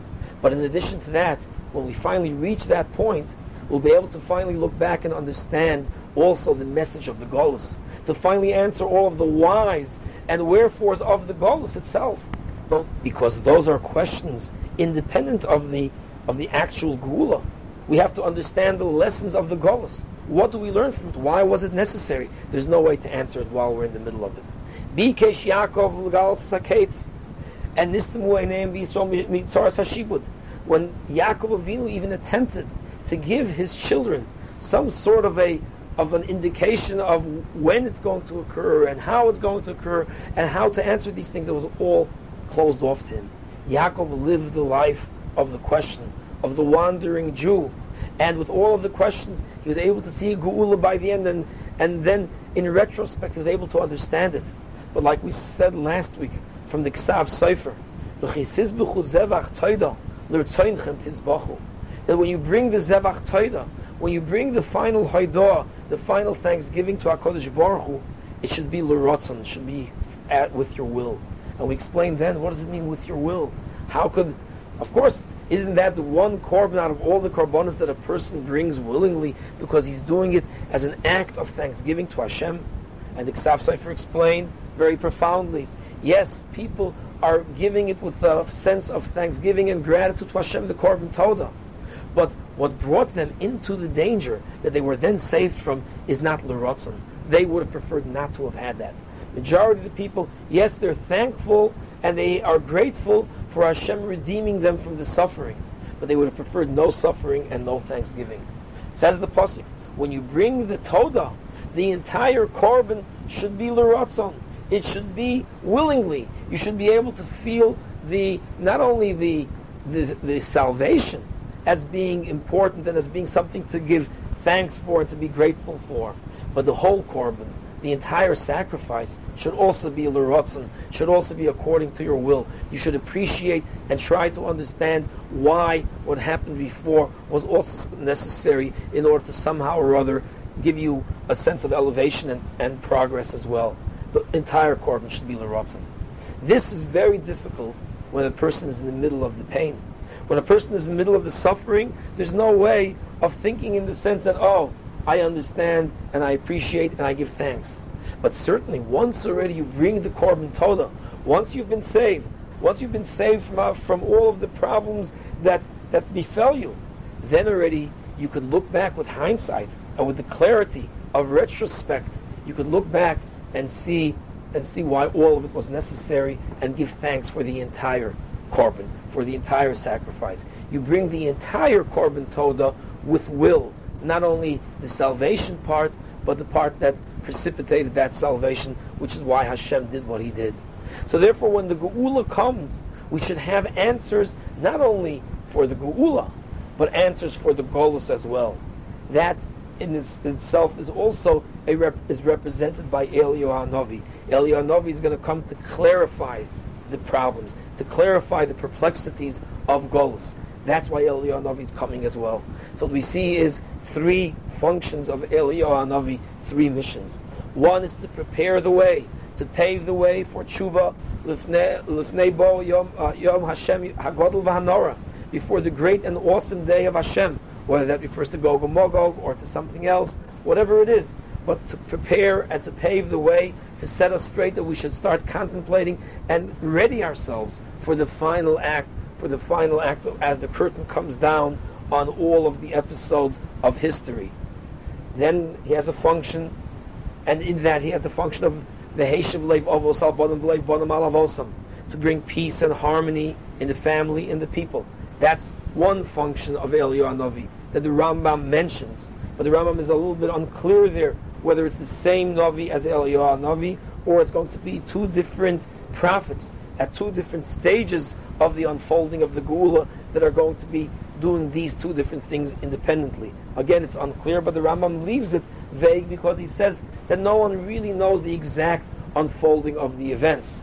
But in addition to that, when we finally reach that point, we'll be able to finally look back and understand also the message of the Golus, to finally answer all of the whys and wherefores of the Golus itself. Because those are questions independent of the of the actual Geula. We have to understand the lessons of the Golos. What do we learn from it? Why was it necessary? There's no way to answer it while we're in the middle of it. Bikesh Yaakov L'gal Saketz and Nistamu Eineim Mitzaras Hashibud. When Yaakov Avinu even attempted to give his children some sort of a of an indication of when it's going to occur and how it's going to occur and how to answer these things, it was all closed off to him. Yaakov lived the life of the question of the wandering Jew. And with all of the questions, he was able to see Geula by the end, and, and then in retrospect, he was able to understand it. But like we said last week from the Ksav Sefer, that when you bring the Zevach Toida, when you bring the final Haidah, the final thanksgiving to HaKadosh Baruch Hu, it should be L'rotzon, it should be at, with your will. And we explained then, what does it mean with your will? How could, of course, isn't that the one korban out of all the korbanos that a person brings willingly because he's doing it as an act of thanksgiving to Hashem? And the Ksav Sefer explained very profoundly, yes, people are giving it with a sense of thanksgiving and gratitude to Hashem, the korban toda. But what brought them into the danger that they were then saved from is not l'rotzon. They would have preferred not to have had that. Majority of the people, yes, they're thankful and they are grateful for Hashem redeeming them from the suffering. But they would have preferred no suffering and no thanksgiving. Says the Pasuk, when you bring the Todah, the entire korban should be l'ratzon. It should be willingly. You should be able to feel the not only the, the, the salvation as being important and as being something to give thanks for and to be grateful for, but the whole korban, the entire sacrifice should also be l'rotzen, should also be according to your will. You should appreciate and try to understand why what happened before was also necessary in order to somehow or other give you a sense of elevation and, and progress as well. The entire korban should be l'rotzen. This is very difficult when a person is in the middle of the pain. When a person is in the middle of the suffering, there's no way of thinking in the sense that, oh, I understand and I appreciate and I give thanks. But certainly, once already you bring the korban toda, once you've been saved, once you've been saved from, uh, from all of the problems that, that befell you, then already you could look back with hindsight and with the clarity of retrospect. You could look back and see and see why all of it was necessary and give thanks for the entire korban, for the entire sacrifice. You bring the entire korban toda with will, not only the salvation part, but the part that precipitated that salvation, which is why Hashem did what he did. So therefore, when the Geula comes, we should have answers not only for the Geula, but answers for the Golus as well. That in itself is also rep- is represented by Eliyahu Hanavi. Eliyahu Hanavi is going to come to clarify the problems, to clarify the perplexities of Golus. That's why Eliyahu Hanavi is coming as well. So what we see is three functions of Eliyahu Hanavi, three missions. One is to prepare the way, to pave the way for tshuva, lifnei bo yom, uh, yom Hashem hagodol v'hanora, before the great and awesome day of Hashem, whether that refers to Gog and Magog or to something else, whatever it is, but to prepare and to pave the way, to set us straight that we should start contemplating and ready ourselves for the final act for the final act as the curtain comes down on all of the episodes of history. Then he has a function, and in that he has the function of the Heshav Leiv Avos Al Bonam Leiv Bonam Alavosam, to bring peace and harmony in the family, in the people. That's one function of Eliyahu Navi that the Rambam mentions, but the Rambam is a little bit unclear there whether it's the same Navi as Eliyahu Navi or it's going to be two different prophets at two different stages of the unfolding of the Geula that are going to be doing these two different things independently. Again, it's unclear, but the Rambam leaves it vague because he says that no one really knows the exact unfolding of the events.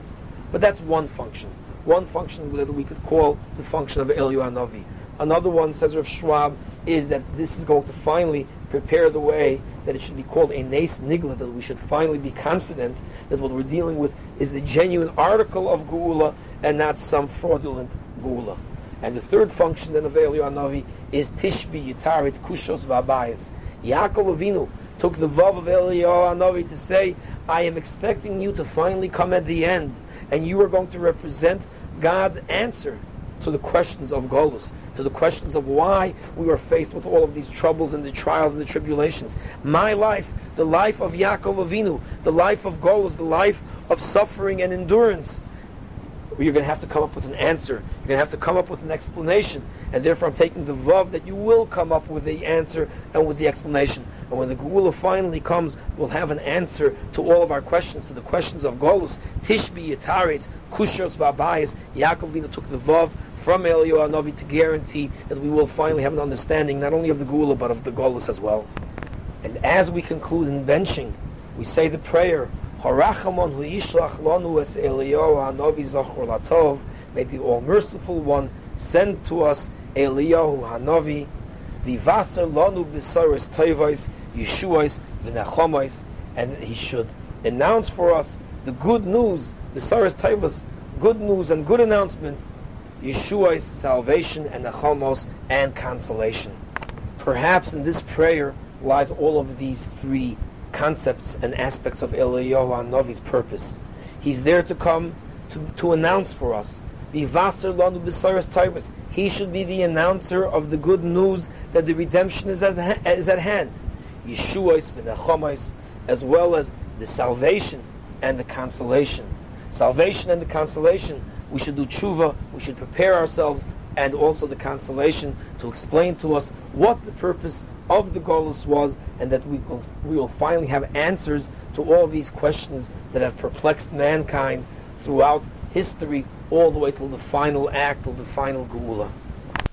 But that's one function. One function that we could call the function of Eliyahu Navi. Another one, says Rav Schwab, is that this is going to finally prepare the way that it should be called a nes Nigla, that we should finally be confident that what we're dealing with is the genuine article of Geula and not some fraudulent Geula. And the third function then of Eliyahu Navi is Tishbi Yitaritz Kushos Vabayas. Yaakov Avinu took the vav of Eliyahu Navi to say, I am expecting you to finally come at the end, and you are going to represent God's answer to the questions of Golus, to the questions of why we were faced with all of these troubles and the trials and the tribulations. My life, the life of Yaakov Avinu, the life of Golus, the life of suffering and endurance, you're going to have to come up with an answer. You're going to have to come up with an explanation. And therefore I'm taking the vav that you will come up with the answer and with the explanation. And when the Geula finally comes, we'll have an answer to all of our questions, to the questions of Golus, Tishbi, Yataretz, Kushos, Babayas. Yaakov took the vav from Eliyahu Navi to guarantee that we will finally have an understanding not only of the Geula, but of the Golus as well. And as we conclude in benching, we say the prayer, Harachamon hu yishlach lanu es Eliyahu Hanavi zachor latov. May the All Merciful One send to us Eliyahu Hanavi, vivaser lanu b'saris toivos, Yeshuos v'nachomos, and he should announce for us the good news, b'saris toivos, good news and good announcements, Yeshua's salvation and nachomos and consolation. Perhaps in this prayer lies all of these three concepts and aspects of Eliyahu Hanavi's purpose. He's there to come to, to announce for us. He should be the announcer of the good news that the redemption is at, is at hand. Yeshua as well as the salvation and the consolation. Salvation and the consolation. We should do tshuva, we should prepare ourselves, and also the consolation to explain to us what the purpose of the Golus was, and that we will, we will finally have answers to all these questions that have perplexed mankind throughout history, all the way till the final act, till the final Geula.